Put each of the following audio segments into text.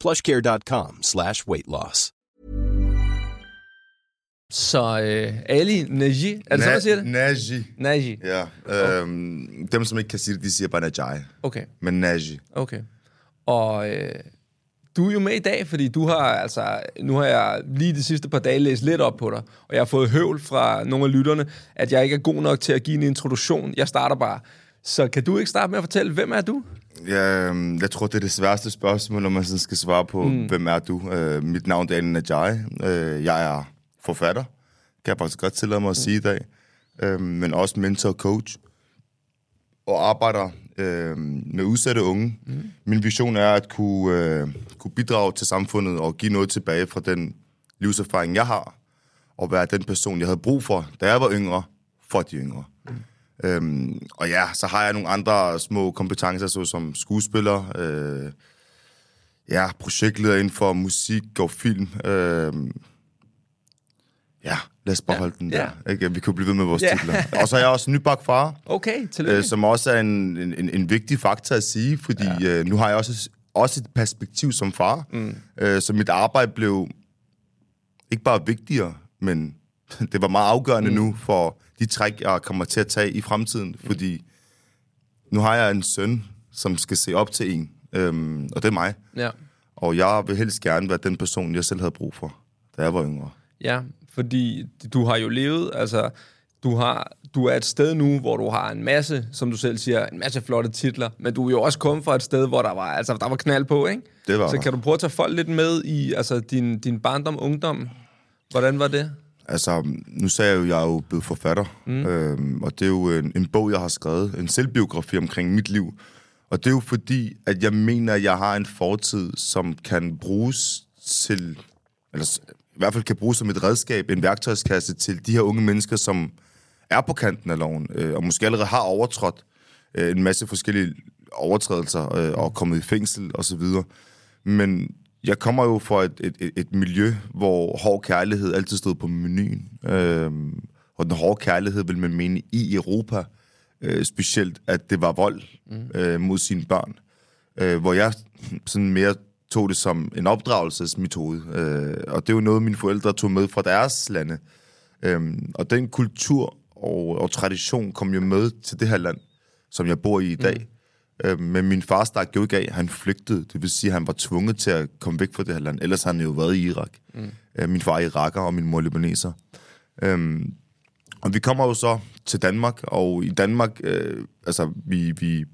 plushcare.com slash weight loss. Så øh, Ali Naji, er det sådan, man siger det? Naji. Naji. Ja. Øhm, dem, som ikke kan sige det, de siger bare Najai. Okay, Men Naji. okay. Og øh, du er jo med i dag, fordi du har, altså, nu har jeg lige de sidste par dage læst lidt op på dig, og jeg har fået høvl fra nogle af lytterne, at jeg ikke er god nok til at give en introduktion. Jeg starter bare. Så kan du ikke starte med at fortælle, hvem er du? Ja, øhm, jeg tror, det er det sværeste spørgsmål, når man sådan skal svare på, mm. hvem er du? Øh, mit navn er Ali Najai. Øh, jeg er forfatter, kan jeg faktisk godt tillade mig at sige i dag. Øh, men også mentor og coach. Og arbejder øh, med udsatte unge. Mm. Min vision er at kunne, øh, kunne bidrage til samfundet og give noget tilbage fra den livserfaring, jeg har. Og være den person, jeg havde brug for, da jeg var yngre, for de yngre. Øhm, og ja, så har jeg nogle andre små kompetencer, såsom skuespiller, øh, ja, projektleder inden for musik og film. Øh, ja, lad os bare Ja, holde den ja. der. Ikke? Vi kan jo blive ved med vores Ja. titler. Og så er jeg også nybagt far, Okay, tillykke. øh, som også er en, en, en, en vigtig faktor at sige, fordi ja. øh, nu har jeg også, også et perspektiv som far. Mm. Øh, så mit arbejde blev ikke bare vigtigere, men det var meget afgørende mm. nu for de træk, jeg kommer til at tage i fremtiden, fordi nu har jeg en søn, som skal se op til en, øhm, og det er mig. Ja. Og jeg vil helst gerne være den person, jeg selv havde brug for, da jeg var yngre. Ja, fordi du har jo levet, altså, du, har, du er et sted nu, hvor du har en masse, som du selv siger, en masse flotte titler, men du er jo også kommet fra et sted, hvor der var, altså, der var knald på, ikke? Det var Så kan du prøve at tage folk lidt med i altså, din, din barndom, ungdom? Hvordan var det? Altså, nu sagde jeg jo, at jeg er jo blevet forfatter, mm. øhm, og det er jo en, en bog, jeg har skrevet, en selvbiografi omkring mit liv. Og det er jo fordi, at jeg mener, at jeg har en fortid, som kan bruges til, eller i hvert fald kan bruges som et redskab, en værktøjskasse til de her unge mennesker, som er på kanten af loven, øh, og måske allerede har overtrådt øh, en masse forskellige overtrædelser øh, og kommet i fængsel osv. Men jeg kommer jo fra et, et, et, miljø, hvor hård kærlighed altid stod på menuen. Øhm, og den hårde kærlighed vil man mene i Europa, øh, specielt at det var vold mm. øh, mod sine børn. Øh, hvor jeg sådan mere tog det som en opdragelsesmetode. Øh, og det er jo noget, mine forældre tog med fra deres lande. Øhm, og den kultur og, og tradition kom jo med til det her land, som jeg bor i i dag. Mm. Øhm, men min far stak jo ikke af. Han flygtede. Det vil sige, at han var tvunget til at komme væk fra det her land. Ellers har han jo været i Irak. Mm. Øh, min far er iraker, og min mor er libaneser. Øhm, og vi kommer jo så til Danmark, og i Danmark, øh, altså, vi, vi,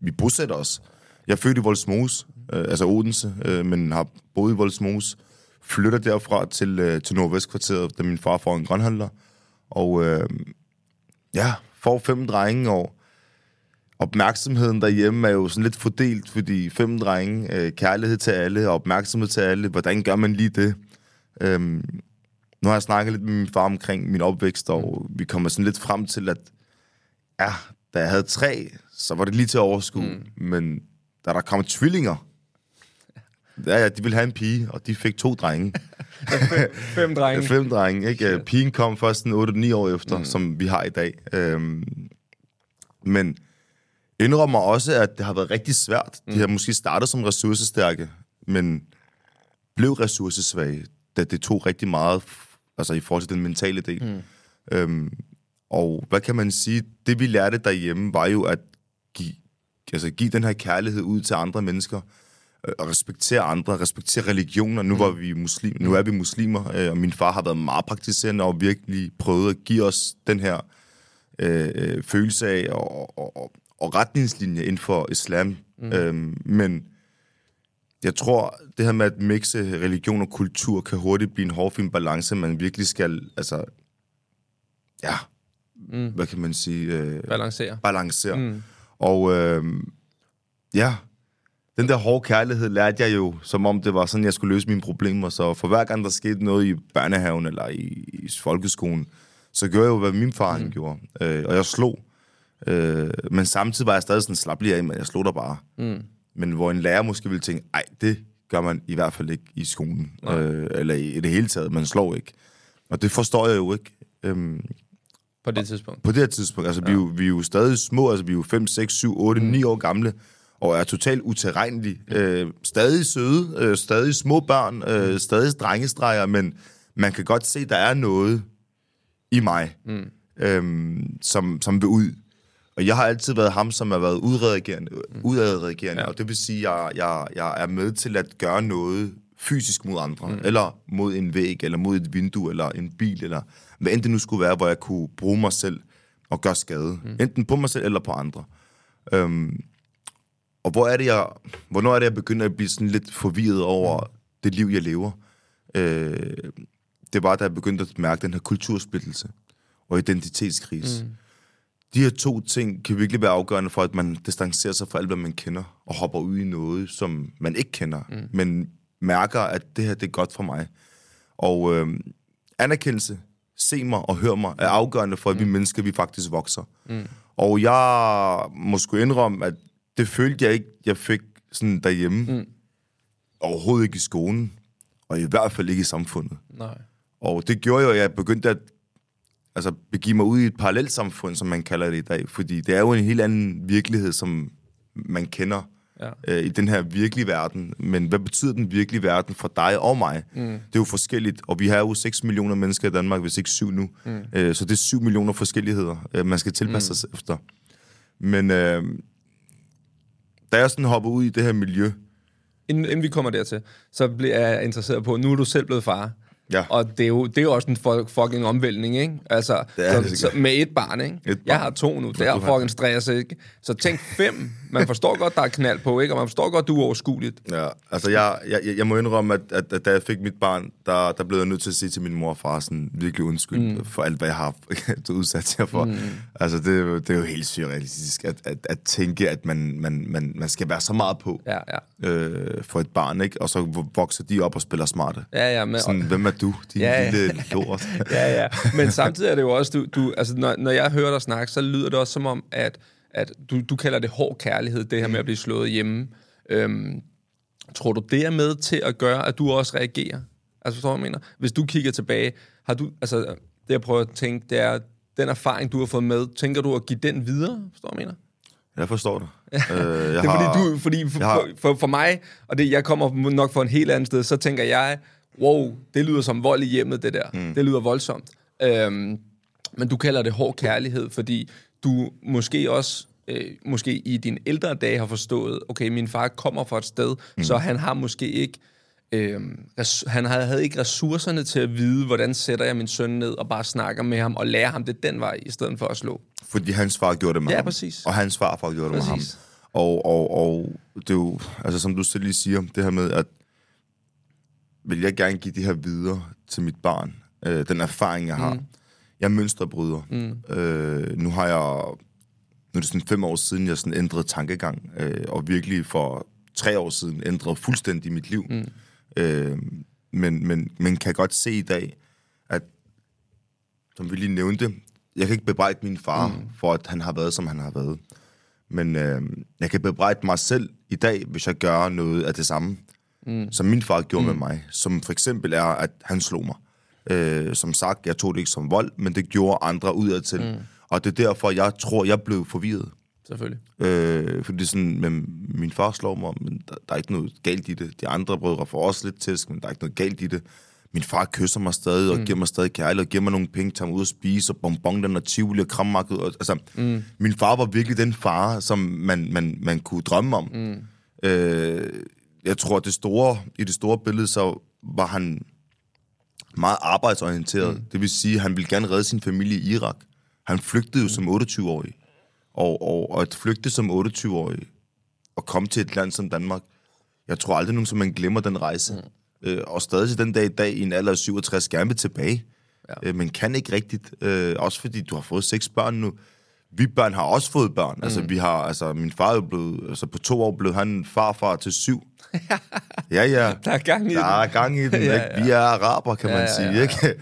vi bosætter os. Jeg er født i Voldsmose, øh, altså Odense, øh, men har boet i Voldsmose. Flytter derfra til, øh, til Nordvestkvarteret, da min far får en grønhandler. Og øh, ja, får fem drenge, og opmærksomheden derhjemme er jo sådan lidt fordelt, fordi fem drenge, øh, kærlighed til alle, og opmærksomhed til alle, hvordan gør man lige det? Øhm, nu har jeg snakket lidt med min far omkring min opvækst, og vi kommer sådan lidt frem til, at ja, da jeg havde tre, så var det lige til at overskue, mm. men da der kom tvillinger, ja, ja, de ville have en pige, og de fik to drenge. Fem drenge. Fem drenge, ikke? Shit. Pigen kom først en 8-9 år efter, mm. som vi har i dag. Øhm, men indrømmer også, at det har været rigtig svært. Mm. De har måske startet som ressourcestærke, men blev ressourcesvage, da det tog rigtig meget, altså i forhold til den mentale del. Mm. Øhm, og hvad kan man sige? Det vi lærte derhjemme var jo at give, altså give den her kærlighed ud til andre mennesker. øh, at respektere andre, respektere religioner. Nu, var vi muslim, nu er vi muslimer, øh, og min far har været meget praktiserende og virkelig prøvet at give os den her øh, øh følelse af og, og, og, og retningslinje inden for islam. Mm. Øhm, men jeg tror, det her med at mixe religion og kultur kan hurtigt blive en hårfin balance, man virkelig skal, altså, ja, mm. hvad kan man sige? Øh, balancere. Balancere. Mm. Og øh, ja, den der hårde kærlighed lærte jeg jo, som om det var sådan, jeg skulle løse mine problemer. Så for hver gang, der skete noget i børnehaven eller i, i folkeskolen, så gjorde jeg jo, hvad min far mm. gjorde. Øh, og jeg slog. Øh, men samtidig var jeg stadig sådan slap lige af, men jeg slog der bare. Mm. Men hvor en lærer måske ville tænke, ej, det gør man i hvert fald ikke i skolen. Øh, eller i, i det hele taget, man slår ikke. Og det forstår jeg jo ikke. Øhm, på det tidspunkt? På det her tidspunkt. Altså, ja. vi, er jo, vi er jo stadig små, altså vi er jo 5, 6, 7, 8, mm. 9 år gamle, og er totalt uterrenlige. Mm. Øh, stadig søde, øh, stadig små børn, øh, mm. stadig drengestreger, men man kan godt se, der er noget i mig, mm. øhm, som, som vil ud. Og jeg har altid været ham, som har været udreagerende, mm. udadreagerende ja. og det vil sige, at jeg, jeg, jeg er med til at gøre noget fysisk mod andre, mm. eller mod en væg, eller mod et vindue, eller en bil, eller hvad end det nu skulle være, hvor jeg kunne bruge mig selv og gøre skade. Mm. Enten på mig selv, eller på andre. Øhm, og hvor er det, jeg, hvornår er det, jeg begynder at blive sådan lidt forvirret over mm. det liv, jeg lever? Øh, det var, da jeg begyndte at mærke den her kultursplittelse og identitetskrise. Mm de her to ting kan virkelig være afgørende for, at man distancerer sig fra alt, hvad man kender, og hopper ud i noget, som man ikke kender, mm. men mærker, at det her det er godt for mig. Og øh, anerkendelse, se mig og hør mig, er afgørende for, at mm. vi mennesker, vi faktisk vokser. Mm. Og jeg må sgu indrømme, at det følte jeg ikke, jeg fik sådan derhjemme. Mm. Overhovedet ikke i skolen, og i hvert fald ikke i samfundet. Nej. Og det gjorde jo, at jeg begyndte at altså, begive mig ud i et parallelt samfund, som man kalder det i dag. Fordi det er jo en helt anden virkelighed, som man kender ja. øh, i den her virkelige verden. Men hvad betyder den virkelige verden for dig og mig? Mm. Det er jo forskelligt, og vi har jo 6 millioner mennesker i Danmark, hvis ikke 7 nu. Mm. Øh, så det er 7 millioner forskelligheder, øh, man skal tilpasse mm. sig efter. Men øh, da jeg sådan hopper ud i det her miljø... Inden, inden vi kommer dertil, så bliver jeg interesseret på, nu er du selv blevet far. Ja. Og det er, jo, det er jo også en fucking omvæltning, ikke? Altså, det er så, det så, med et barn, ikke? Et barn. Jeg har to nu, det er fucking stress, ikke? Så tænk fem. Man forstår godt, der er knald på, ikke? Og man forstår godt, du er overskueligt. Ja, altså jeg, jeg, jeg må indrømme, at, at, at da jeg fik mit barn, der, der blev jeg nødt til at sige til min mor og far sådan virkelig undskyld mm. for alt, hvad jeg har udsat jer for. Mm. Altså det, det er jo helt surrealistisk at, at, at tænke, at man, man, man, man skal være så meget på ja, ja. Øh, for et barn, ikke? Og så vokser de op og spiller smarte. Ja, ja. Men, sådan, hvem er du? Din ja, ja. lille lort. ja, ja. Men samtidig er det jo også, du, du, altså, når, når jeg hører dig snakke, så lyder det også som om, at, at du, du kalder det hård kærlighed, det her med at blive slået hjemme. Øhm, tror du, det er med til at gøre, at du også reagerer? Altså, forstår du, jeg mener? Hvis du kigger tilbage, har du, altså, det jeg prøver at tænke, det er, den erfaring, du har fået med, tænker du at give den videre? Forstår du, jeg mener? Jeg forstår det. øh, jeg det er har, fordi, du, fordi for, har... for, for mig, og det, jeg kommer nok fra en helt anden sted, så tænker jeg, wow, det lyder som vold i hjemmet, det der. Mm. Det lyder voldsomt. Øhm, men du kalder det hård kærlighed, fordi du måske også øh, måske i dine ældre dage har forstået, okay, min far kommer fra et sted, mm. så han har måske ikke øh, han havde ikke ressourcerne til at vide, hvordan sætter jeg min søn ned og bare snakker med ham og lærer ham det den vej, i stedet for at slå. Fordi hans far gjorde det med ja, ham. præcis. Og hans farfar gjorde det præcis. med ham. Og, og, og det er jo, altså som du selv lige siger, det her med, at vil jeg gerne give det her videre til mit barn. Øh, den erfaring, jeg har. Mm. Jeg er mønsterbryder. Mm. Øh, nu har jeg... Nu er det sådan fem år siden, jeg sådan ændrede tankegang, øh, og virkelig for tre år siden ændrede fuldstændig mit liv. Mm. Øh, men, men, men kan godt se i dag, at, som vi lige nævnte, jeg kan ikke bebrejde min far mm. for, at han har været, som han har været. Men øh, jeg kan bebrejde mig selv i dag, hvis jeg gør noget af det samme mm. som min far gjorde mm. med mig. Som for eksempel er, at han slog mig. Øh, som sagt, jeg tog det ikke som vold, men det gjorde andre udadtil. Mm. Og det er derfor, jeg tror, jeg blev forvirret. Selvfølgelig. Øh, fordi sådan, men min far slår mig, men der, der er ikke noget galt i det. De andre brødre får også lidt tæsk, men der er ikke noget galt i det. Min far kysser mig stadig, og mm. giver mig stadig kærlighed, og giver mig nogle penge, tager mig ud og spise, og bonbon, den og tivoli og krammarked. Og, altså, mm. min far var virkelig den far, som man, man, man kunne drømme om. Mm. Øh, jeg tror, at det store, i det store billede, så var han meget arbejdsorienteret. Mm. Det vil sige, at han ville gerne redde sin familie i Irak. Han flygtede jo som 28-årig. Og, og, og at flygte som 28-årig og komme til et land som Danmark, jeg tror aldrig nogen, som man glemmer den rejse. Mm. Øh, og stadig til den dag i dag, i en alder af 67, gerne vil tilbage. Ja. Øh, men kan ikke rigtigt. Øh, også fordi du har fået seks børn nu. Vi børn har også fået børn. Altså, Mm. vi har, altså, min far er blevet, altså på to år blev han farfar til syv. ja, ja. Der er gang i Der er den. gang i den, Ja, ikke? Vi er araber, kan Ja, man ja, sige, ja, ikke?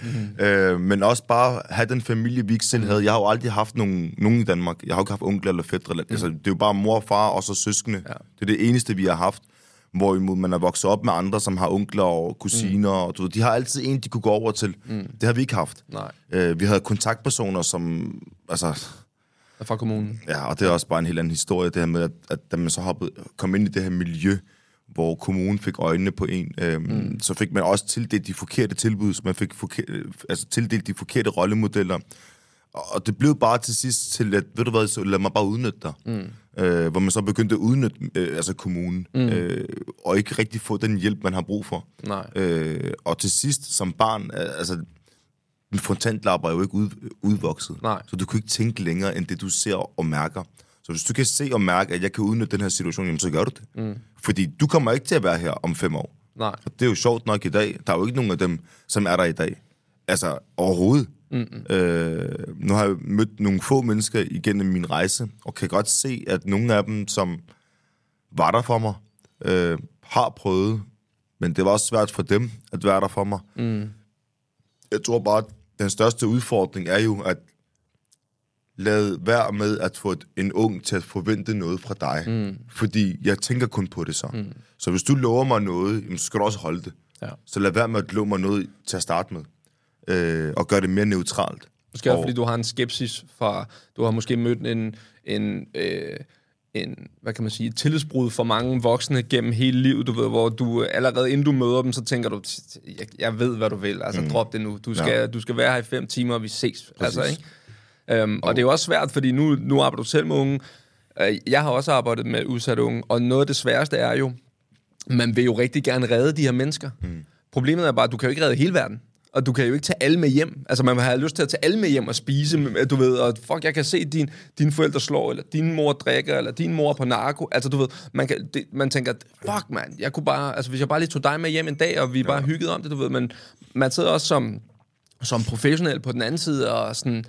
øh, men også bare have den familie, vi ikke selv havde. Jeg har jo aldrig haft nogen, nogen i Danmark. Jeg har jo ikke haft onkler eller fætter. Eller, altså, det er jo bare mor og far, og så søskende. Ja. Det er det eneste, vi har haft. Hvorimod man er vokset op med andre, som har onkler og kusiner. Og, du ved, de har altid en, de kunne gå over til. Det har vi ikke haft. Nej, Øh, vi havde kontaktpersoner, som... Altså, fra kommunen. Ja, og det er også bare en helt anden historie, det her med, at, at da man så hoppede, kom ind i det her miljø, hvor kommunen fik øjnene på en, øhm, mm. så fik man også tildelt de forkerte tilbud, så man fik forkert, altså tildelt de forkerte rollemodeller. Og det blev bare til sidst til, at, ved du hvad, så lad mig bare udnytte dig. Mm. Øh, hvor man så begyndte at udnytte øh, altså kommunen, mm. øh, og ikke rigtig få den hjælp, man har brug for. Nej. Øh, og til sidst, som barn, øh, altså, din frontallappe er jo ikke ud, udvokset. Nej. Så du kan ikke tænke længere, end det du ser og mærker. Så hvis du kan se og mærke, at jeg kan udnytte den her situation, jamen, så gør du det. Mm. Fordi du kommer ikke til at være her om fem år. Nej. Og det er jo sjovt nok i dag. Der er jo ikke nogen af dem, som er der i dag. Altså, overhovedet. Mm-hmm. Øh, nu har jeg mødt nogle få mennesker igennem min rejse, og kan godt se, at nogle af dem, som var der for mig, øh, har prøvet, men det var også svært for dem at være der for mig. Mm. Jeg tror bare, den største udfordring er jo, at lade være med at få en ung til at forvente noget fra dig. Mm. Fordi jeg tænker kun på det så. Mm. Så hvis du lover mig noget, så skal du også holde det. Ja. Så lad være med at love mig noget til at starte med. Øh, og gør det mere neutralt. Måske også, Og- fordi du har en skepsis fra... Du har måske mødt en... en øh, en, hvad kan man sige, et tillidsbrud for mange voksne gennem hele livet, du ved, hvor du allerede inden du møder dem, så tænker du, jeg, jeg ved, hvad du vil, altså mm. drop det nu, du skal, ja. du skal være her i fem timer, og vi ses, Præcis. altså, ikke? Um, og det er jo også svært, fordi nu, nu arbejder du selv med unge, Øh, jeg har også arbejdet med udsatte unge, og noget af det sværeste er jo, man vil jo rigtig gerne redde de her mennesker. Mm. Problemet er bare, at du kan jo ikke redde hele verden. Og du kan jo ikke tage alle med hjem. Altså, man have lyst til at tage alle med hjem og spise, du ved, og fuck, jeg kan se, din, dine forældre slår, eller din mor drikker, eller din mor er på narko. Altså, du ved, man, kan, det, man tænker, fuck, man, jeg kunne bare, altså, hvis jeg bare lige tog dig med hjem en dag, og vi ja. bare hyggede om det, du ved, men man sidder også som, som professionel på den anden side, og sådan,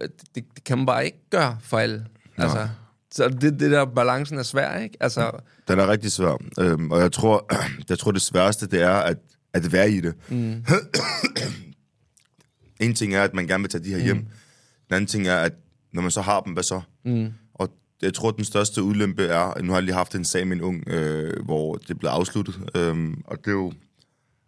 det, det kan man bare ikke gøre for alle. Altså, så det, det der balancen er svær, ikke? Altså, Den er rigtig svær. Øhm, og jeg tror, jeg tror, det sværeste, det er at, at være i det. Mm. en ting er, at man gerne vil tage de her hjem. Den anden ting er, at når man så har dem, hvad så? Mm. Og jeg tror, den største ulempe er, nu har jeg lige haft en sag med en ung, øh, hvor det blev afsluttet. Øhm, og det er jo,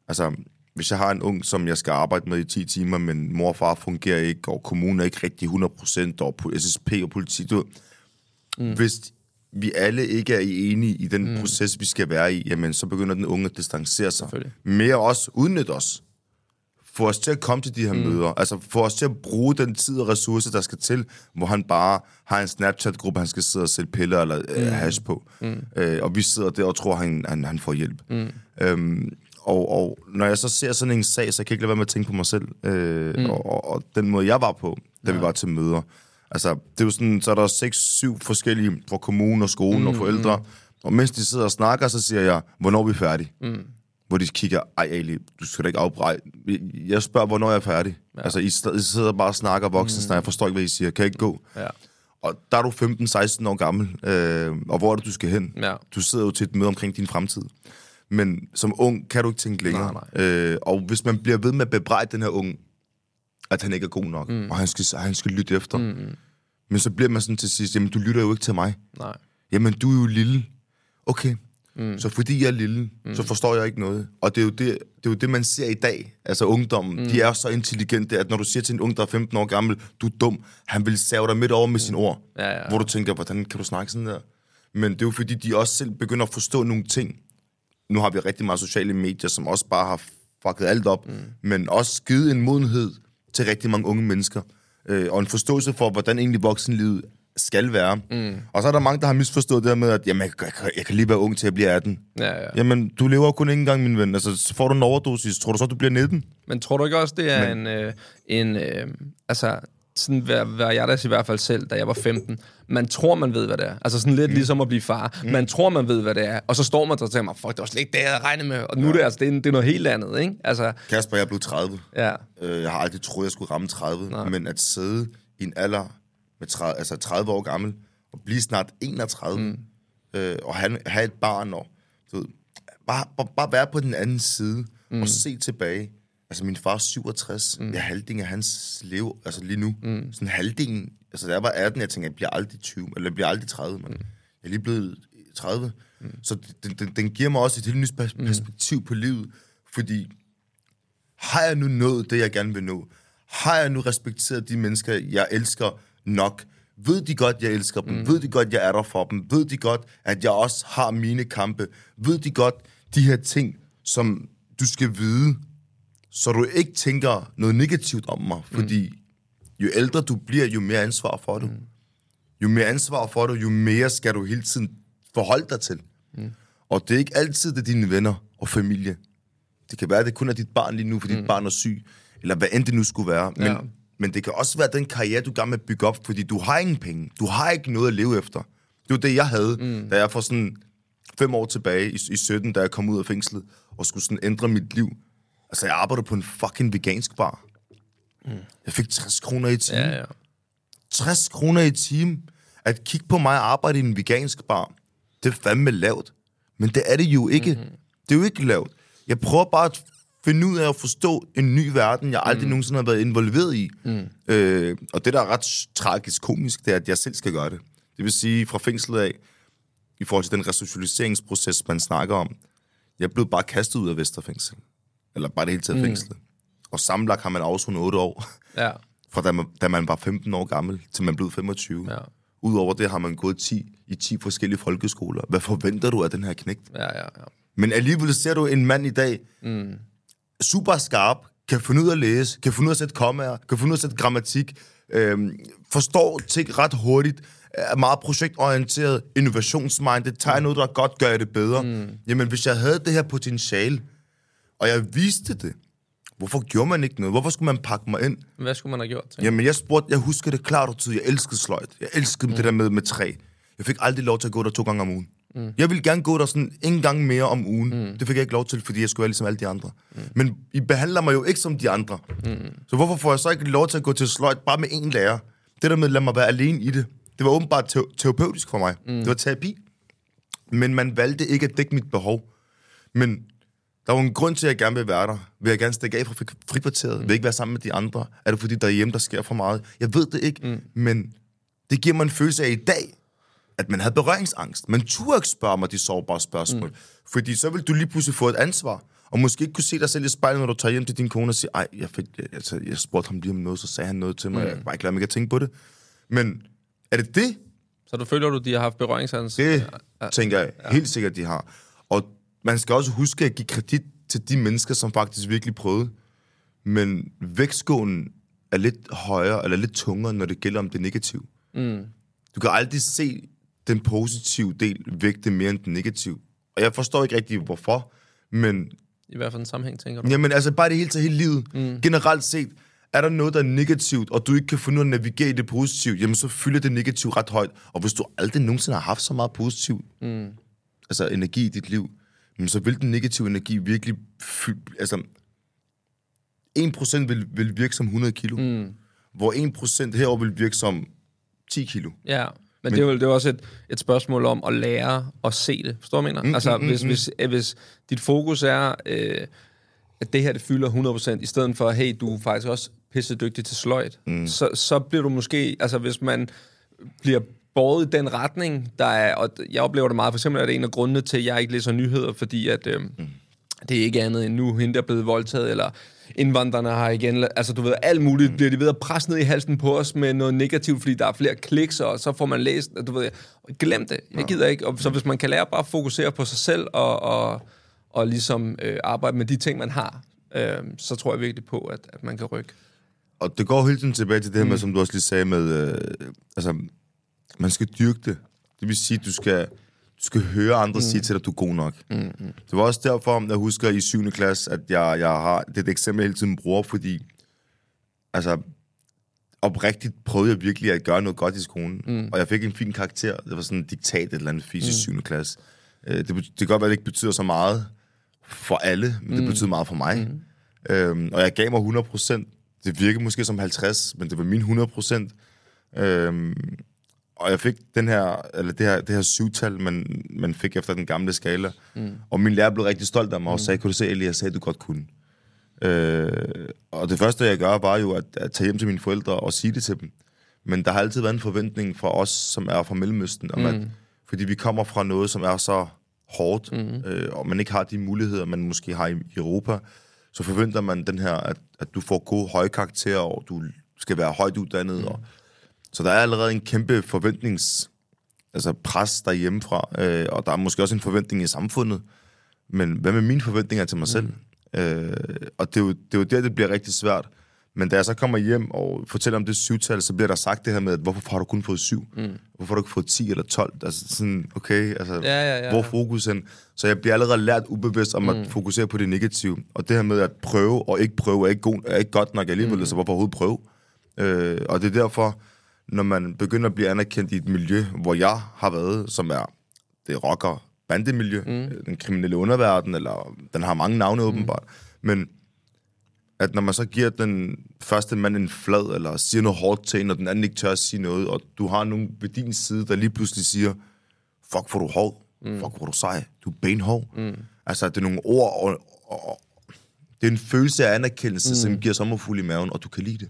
altså, hvis jeg har en ung, som jeg skal arbejde med i 10 timer, men mor og far fungerer ikke, og kommunen er ikke rigtig 100%, og SSP og politi, du mm. hvis vi alle ikke er enige i den mm. proces, vi skal være i, jamen, så begynder den unge at distancere sig. Mere os, udnytte os. Få os til at komme til de her mm. møder. Altså, få os til at bruge den tid og ressourcer, der skal til, hvor han bare har en Snapchat-gruppe, han skal sidde og sælge piller eller mm. hash på. Mm. Øh, og vi sidder der og tror, han, han, han får hjælp. Mm. Øhm, og, og når jeg så ser sådan en sag, så kan jeg ikke lade være med at tænke på mig selv. Øh, mm. og, og, og den måde, jeg var på, da ja. vi var til møder. Altså, det er jo sådan, så er der seks, syv forskellige fra kommunen og skolen mm. og forældre. Og mens de sidder og snakker, så siger jeg, hvornår er vi færdige? Mm. Hvor de kigger, ej Ali, du skal da ikke afbreje. Jeg spørger, hvornår jeg er færdig. Ja. Altså, I, I sidder bare og snakker voksen, mm. jeg forstår ikke, hvad I siger. Kan jeg ikke gå? ja. Og der er du 15-16 år gammel, øh, og hvor er det, du skal hen? Ja. Du sidder jo til et møde omkring din fremtid. Men som ung kan du ikke tænke længere. Nej, nej. Øh, og hvis man bliver ved med at bebrejde den her unge, at han ikke er god nok, mm. og han skal, han skal lytte efter, mm. men så bliver man sådan til sidst, jamen du lytter jo ikke til mig. Nej. Jamen du er jo lille. Okay, mm. så fordi jeg er lille, mm. så forstår jeg ikke noget. Og det er jo det, det, er jo det man ser i dag. Altså ungdommen, mm. de er så intelligente, at når du siger til en ung, der er 15 år gammel, du er dum, han vil save dig midt over med sine ord. Ja, ja. Hvor du tænker, hvordan kan du snakke sådan der? Men det er jo fordi, de også selv begynder at forstå nogle ting. Nu har vi rigtig meget sociale medier, som også bare har fucket alt op, mm. men også givet en modenhed til rigtig mange unge mennesker. Øh, og en forståelse for, hvordan egentlig voksenlivet skal være. Mm. Og så er der mange, der har misforstået det her med, at jamen, jeg, jeg, jeg, kan lige være ung til at blive 18. Ja, ja. Jamen, du lever kun ikke engang, min ven. Altså, så får du en overdosis. Tror du så, du bliver 19? Men tror du ikke også, det er Men... en... Øh, en øh, altså, sådan hvad, hvad jeg der i hvert fald selv, da jeg var 15. Man tror, man ved, hvad det er. Altså sådan lidt mm. ligesom at blive far. Mm. Man tror, man ved, hvad det er. Og så står man der og tænker, fuck, det var slet ikke det, jeg regnede med. Og nu ja. er det, altså, det, er, det er noget helt andet, ikke? Altså, Kasper, jeg blev 30. ja. Øh, jeg har aldrig troet, jeg skulle ramme 30. Nej. Men at sidde i en alder med 30, altså 30 år gammel, og blive snart 31, mm. øh, og have, have et barn, og du ved, bare, bare, bare være på den anden side, mm. og se tilbage. Altså, min far er 67. Mm. Jeg er halvdelen af hans liv, altså lige nu. Mm. Sådan halvdelen. Altså, da jeg var 18, jeg tænkte, jeg bliver aldrig 20, eller jeg bliver aldrig 30, men mm. jeg er lige blevet 30. Mm. Så den, den, den giver mig også et helt nyt pers- perspektiv mm. på livet, fordi har jeg nu nået det, jeg gerne vil nå? Har jeg nu respekteret de mennesker, jeg elsker nok? Ved de godt, jeg elsker dem? Mm. Ved de godt, jeg er der for dem? Ved de godt, at jeg også har mine kampe? Ved de godt de her ting, som du skal vide, så du ikke tænker noget negativt om mig? Fordi jo ældre du bliver, jo mere ansvar får du. Jo mere ansvar får du, jo mere skal du hele tiden forholde dig til. Mm. Og det er ikke altid det er dine venner og familie. Det kan være, at det kun er dit barn lige nu, fordi mm. dit barn er syg, eller hvad end det nu skulle være. Men, Ja. men det kan også være den karriere, du gerne vil bygge op, fordi du har ingen penge. Du har ikke noget at leve efter. Det var det, jeg havde, mm. da jeg for sådan fem år tilbage i, i 17, da jeg kom ud af fængslet, og skulle sådan ændre mit liv. Altså, jeg arbejdede på en fucking vegansk bar. Mm. Jeg fik 60 kroner i timen. Ja, ja. 60 kroner i timen. At kigge på mig arbejde i en vegansk bar, det er fandme lavt. Men det er det jo ikke. Mm-hmm. Det er jo ikke lavt. Jeg prøver bare at finde ud af at forstå en ny verden, jeg aldrig mm. nogensinde har været involveret i. Mm. Øh, og det, der er ret tragisk komisk, det er, at jeg selv skal gøre det. Det vil sige, fra fængslet af, i forhold til den resocialiseringsproces, man snakker om, jeg blev bare kastet ud af Vesterfængsel. Eller bare det hele taget mm. fængslet. Og sammenlagt har man afsonet 8 år. Ja. Fra da man, da man var 15 år gammel, til man blev 25. Ja. Udover det har man gået 10, i 10 forskellige folkeskoler. Hvad forventer du af den her knægt? Ja, ja, ja. Men alligevel ser du en mand i dag, mm. super skarp, kan finde ud af at læse, kan finde ud af at sætte kommaer, kan finde ud af at sætte grammatik, øhm, forstår ting ret hurtigt, er meget projektorienteret, innovationsminded, tager noget, der godt gør det bedre. Mm. Jamen, hvis jeg havde det her potentiale, og jeg viste det, hvorfor gjorde man ikke noget? Hvorfor skulle man pakke mig ind? Hvad skulle man have gjort? Til? Jamen, jeg spurgte, jeg husker det klart og tydeligt. Jeg elskede sløjt. Jeg elskede mm. det der med, med træ. Jeg fik aldrig lov til at gå der to gange om ugen. Mm. Jeg ville gerne gå der sådan en gang mere om ugen. Mm. Det fik jeg ikke lov til, fordi jeg skulle være ligesom alle de andre. Mm. Men I behandler mig jo ikke som de andre. Mm. Så hvorfor får jeg så ikke lov til at gå til sløjt bare med én lærer? Det der med, lad mig være alene i det. Det var åbenbart te- terapeutisk for mig. Mm. Det var terapi. Men man valgte ikke at dække mit behov. Men der var en grund til, at jeg gerne vil være der. Vil jeg gerne stikke af fra fri- frikvarteret? Mm. Vil jeg ikke være sammen med de andre? Er det fordi, derhjemme, der sker for meget? Jeg ved det ikke, mm. men det giver mig en følelse af i dag, at man havde berøringsangst. Man turde ikke spørge mig de sårbare spørgsmål. Mm. Fordi så vil du lige pludselig få et ansvar. Og måske ikke kunne se dig selv i spejlet, når du tager hjem til din kone og siger, ej, jeg, fik, jeg, altså, jeg spurgte ham lige om noget, så sagde han noget til mig. Mm. Jeg bare ikke mig ikke at tænke på det. Men er det det, Så du føler du, de har haft berøringsangst? det ja. tænker jeg helt sikkert, de har. Man skal også huske at give kredit til de mennesker, som faktisk virkelig prøvede. Men vægtskålen er lidt højere, eller lidt tungere, når det gælder om det negative. Mm. Du kan aldrig se den positive del vægte mere end den negative. Og jeg forstår ikke rigtig, hvorfor, men I hvert fald en sammenhæng, tænker du? jamen, altså bare det hele til hele livet. Mm. Generelt set, er der noget, der er negativt, og du ikke kan finde ud af at navigere i det positivt, jamen så fylder det negative ret højt. Og hvis du aldrig nogensinde har haft så meget positiv mm. altså energi i dit liv, men så vil den negative energi virkelig altså 1% vil, vil virke som 100 kilo, mm. hvor 1% herover vil virke som 10 kilo. Ja, men, men det er jo det er jo også et, et spørgsmål om at lære at se det. Forstår du, mener? Mm, altså, mm, hvis, mm. hvis, eh, hvis dit fokus er, øh, at det her det fylder 100%, i stedet for, hey, du er faktisk også pisse dygtig til sløjt, mm. så, så bliver du måske, altså hvis man bliver båret i den retning, der er, og jeg oplever det meget, for eksempel er det en af grundene til, at jeg ikke læser nyheder, fordi at, øh, mm. det er ikke andet end nu, hende der er blevet voldtaget, eller indvandrerne har igen, altså du ved, alt muligt mm. bliver de ved at presse ned i halsen på os med noget negativt, fordi der er flere kliks, og så får man læst, du ved, glem det, jeg gider ikke. Og så hvis man kan lære bare at fokusere på sig selv, og, og, og ligesom øh, arbejde med de ting, man har, øh, så tror jeg virkelig på, at, at man kan rykke. Og det går hele tiden tilbage til det her med, som du også lige sagde med, øh, altså, man skal dyrke det. Det vil sige, du skal, du skal høre andre mm. sige til dig, at du er god nok. Mm, mm. Det var også derfor, jeg husker i 7. klasse, at jeg, jeg har... Det er et eksempel, jeg hele tiden bruger, fordi... Altså, oprigtigt prøvede jeg virkelig at gøre noget godt i skolen. Mm. Og jeg fik en fin karakter. Det var sådan en diktat et eller andet fysisk mm. 7. klasse. Øh, det, det kan godt være, at det ikke betyder så meget for alle, men mm. det betyder meget for mig. Mm. Øhm, og jeg gav mig 100 procent. Det virkede måske som 50, men det var min 100 procent. Øhm, og jeg fik den her, eller det her, det her syvtal, man, man fik efter den gamle skala. Mm. Og min lærer blev rigtig stolt af mig og sagde, kunne du se, Elias, jeg sagde, du godt kunne. Øh, og det første, jeg gør, var jo at, at tage hjem til mine forældre og sige det til dem. Men der har altid været en forventning fra os, som er fra Mellemøsten, om mm. at, fordi vi kommer fra noget, som er så hårdt, mm. øh, og man ikke har de muligheder, man måske har i, i Europa, så forventer man den her, at, at du får gode høje karakterer, og du skal være højt uddannet. Mm. Og, så der er allerede en kæmpe forventnings altså pres derhjemmefra, øh, og der er måske også en forventning i samfundet. Men hvad med mine forventninger til mig mm. selv? Øh, og det er, jo, det er jo der, det bliver rigtig svært. Men da jeg så kommer hjem og fortæller om det syvtal, så bliver der sagt det her med, at hvorfor har du kun fået syv? Mm. Hvorfor har du ikke fået 10 eller 12? Altså sådan, okay, altså, Ja, ja, ja, hvor ja. er fokusen? Så jeg bliver allerede lært ubevidst om at fokusere på det negative. Og det her med at prøve og ikke prøve er ikke, god, er ikke godt nok alligevel, mm. så hvorfor overhovedet prøve? Øh, og det er derfor, når man begynder at blive anerkendt i et miljø, hvor jeg har været, som er det rocker bandemiljø, mm. den kriminelle underverden, eller den har mange navne mm. åbenbart, men at når man så giver den første mand en flad, eller siger noget hårdt til en, og den anden ikke tør at sige noget, og du har nogen ved din side, der lige pludselig siger, fuck, hvor du hård, mm. fuck, hvor du sej, du er benhård. Mm. Altså, det er nogle ord, og, og, det er en følelse af anerkendelse, mm. som giver sommerfuld i maven, og du kan lide det.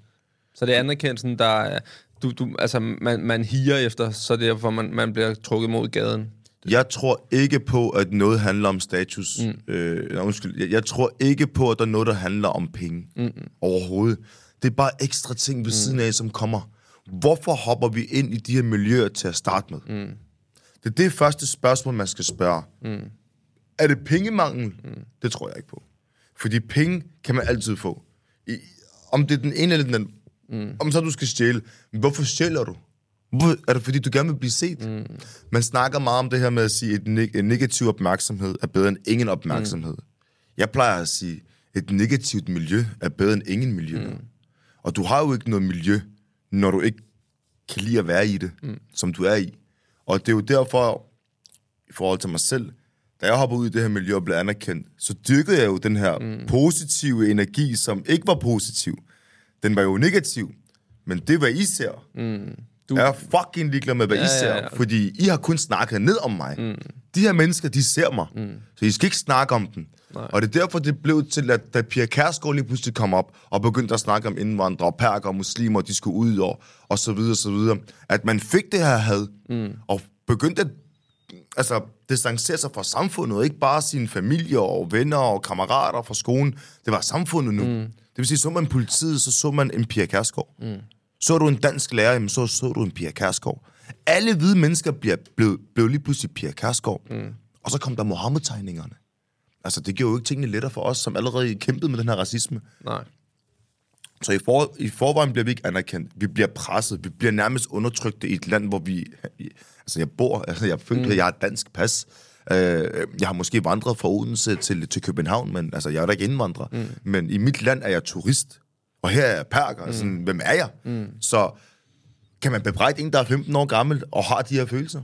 Så det er anerkendelsen, der er... Du, du, altså, man, man higer efter, så det er derfor, man, man bliver trukket mod gaden. Jeg tror ikke på, at noget handler om status. Mm. Øh, undskyld. Jeg, jeg tror ikke på, at der er noget, der handler om penge. Mm. Overhovedet. Det er bare ekstra ting ved mm. siden af, som kommer. Hvorfor hopper vi ind i de her miljøer til at starte med? Mm. Det er det første spørgsmål, man skal spørge. Mm. Er det pengemangel? Mm. Det tror jeg ikke på. Fordi penge kan man altid få. I, om det er den ene eller den anden. Mm. Om så du skal stjæle. Men hvorfor stjæler du? Hvor, er det fordi, du gerne vil blive set? Mm. Man snakker meget om det her med at sige, at neg- en negativ opmærksomhed er bedre end ingen opmærksomhed. Mm. Jeg plejer at sige, at et negativt miljø er bedre end ingen miljø. Mm. Og du har jo ikke noget miljø, når du ikke kan lide at være i det, mm. som du er i. Og det er jo derfor, i forhold til mig selv, da jeg hoppede ud i det her miljø og blev anerkendt, så dyrkede jeg jo den her mm. positive energi, som ikke var positiv. Den var jo negativ, men det var I ser. Mm. Du... Jeg er fucking ligeglad med, hvad ja, I ser, ja, ja. fordi I har kun snakket ned om mig. Mm. De her mennesker, de ser mig, mm. så I skal ikke snakke om dem. Nej. Og det er derfor, det blev til, at da Pia Kærsgaard lige pludselig kom op og begyndte at snakke om indvandrere, perker og muslimer, de skulle ud og, og så videre, så videre, at man fik det her had, mm. og begyndte at altså, distancere sig fra samfundet, ikke bare sine familie og venner og kammerater fra skolen. Det var samfundet nu. Mm. Det vil sige, så man politiet, så så man en Pia Kærsgaard. Mm. Så du en dansk lærer, jamen så så du en Pia Kærsgaard. Alle hvide mennesker bliver, blev, blev lige pludselig Pia Kærsgaard. Mm. Og så kom der Mohammed-tegningerne. Altså, det gjorde jo ikke tingene lettere for os, som allerede kæmpede med den her racisme. Nej. Så i, for, i forvejen bliver vi ikke anerkendt. Vi bliver presset. Vi bliver nærmest undertrykt i et land, hvor vi... Altså, jeg bor... Altså, jeg er født, mm. jeg har et dansk pas. Øh, jeg har måske vandret fra Odense til, til København, men altså, jeg er da ikke indvandrer. Mm. Men i mit land er jeg turist. Og her er jeg perker. Mm. Sådan, hvem er jeg? Mm. Så kan man bebrejde en, der er 15 år gammel og har de her følelser?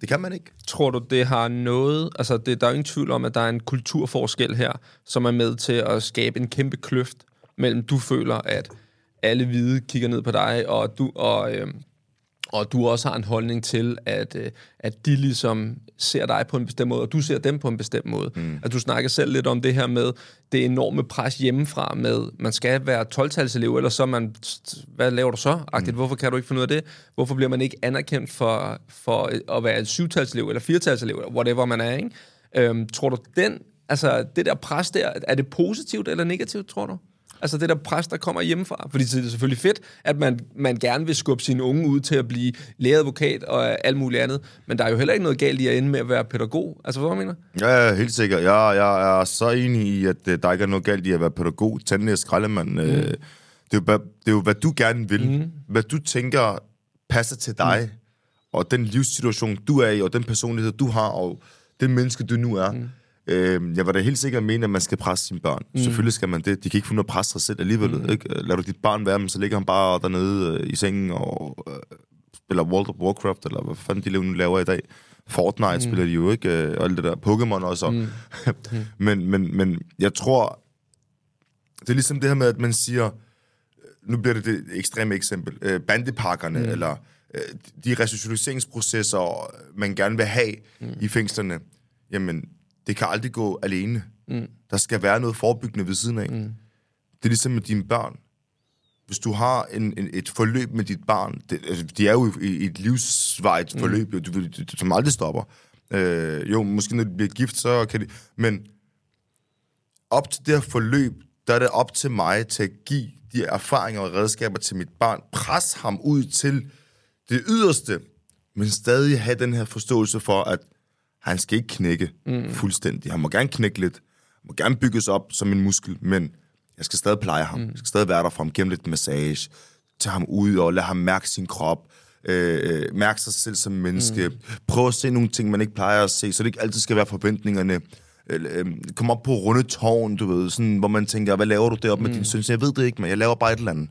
Det kan man ikke. Tror du, det har noget... Altså, det, der er jo ingen tvivl om, at der er en kulturforskel her, som er med til at skabe en kæmpe kløft mellem, du føler, at alle hvide kigger ned på dig, og du, og, øh, og du også har en holdning til, at, øh, at de ligesom ser dig på en bestemt måde, og du ser dem på en bestemt måde. Mm. At du snakker selv lidt om det her med det enorme pres hjemmefra med, man skal være 12-talselev, eller så man, hvad laver du så? Agtigt, mm. Hvorfor kan du ikke finde ud af det? Hvorfor bliver man ikke anerkendt for, for at være et 7-talselev, eller 4-talselev, eller whatever man er, ikke? Øhm, tror du, den, altså det der pres der, er det positivt eller negativt, tror du? Altså det der pres, der kommer hjemmefra. Fordi det er selvfølgelig fedt, at man, man gerne vil skubbe sine unge ud til at blive lægeadvokat og alt muligt andet. Men der er jo heller ikke noget galt i at ende med at være pædagog. Altså, hvad mener Ja, ja, helt sikkert. Jeg, jeg er så enig i, at øh, der ikke er noget galt i at være pædagog, tandlæge, skraldemand. Mm. Det, er jo, det er jo, hvad du gerne vil. Mm. Hvad du tænker passer til dig. og den livssituation, du er i, og den personlighed, du har, og det menneske, du nu er. Mm. Øh, jeg var da helt sikkert mene, at man skal presse sine børn. Mm. Selvfølgelig skal man det. De kan ikke finde at presse sig selv alligevel. Mm. Ikke? Lad du dit barn være, men så ligger han bare dernede øh, i sengen og øh, spiller World of Warcraft, eller hvad fanden de nu laver i dag. Fortnite mm. spiller de jo, ikke? Øh, og alt det der. Pokémon også. Mm. men, men, men jeg tror, det er ligesom det her med, at man siger, nu bliver det det ekstreme eksempel, øh, bandepakkerne, mm. eller øh, de resocialiseringsprocesser, man gerne vil have mm. i fængslerne, jamen, det kan aldrig gå alene. Mm. Der skal være noget forebyggende ved siden af. Mm. Det er ligesom med dine børn. Hvis du har en, en, et forløb med dit barn, det, altså, de er jo i, et livsvejt mm. forløb, du, du, du, som aldrig stopper. Øh, jo, måske når de bliver gift, så kan de... Men op til det her forløb, der er det op til mig til at give de erfaringer og redskaber til mit barn. Pres ham ud til det yderste, men stadig have den her forståelse for, at han skal ikke knække mm. fuldstændig. Han må gerne knække lidt. Han må gerne bygges op som en muskel, men jeg skal stadig pleje ham. Mm. Jeg skal stadig være der for ham, gennem lidt massage, tage ham ud og lade ham mærke sin krop, øh, øh, mærke sig selv som menneske, mm. prøve at se nogle ting, man ikke plejer at se, så det ikke altid skal være forventningerne. Øh, kom op på runde tårn, du ved, sådan, hvor man tænker, hvad laver du deroppe mm. med din søn? Jeg ved det ikke, men jeg laver bare et eller andet.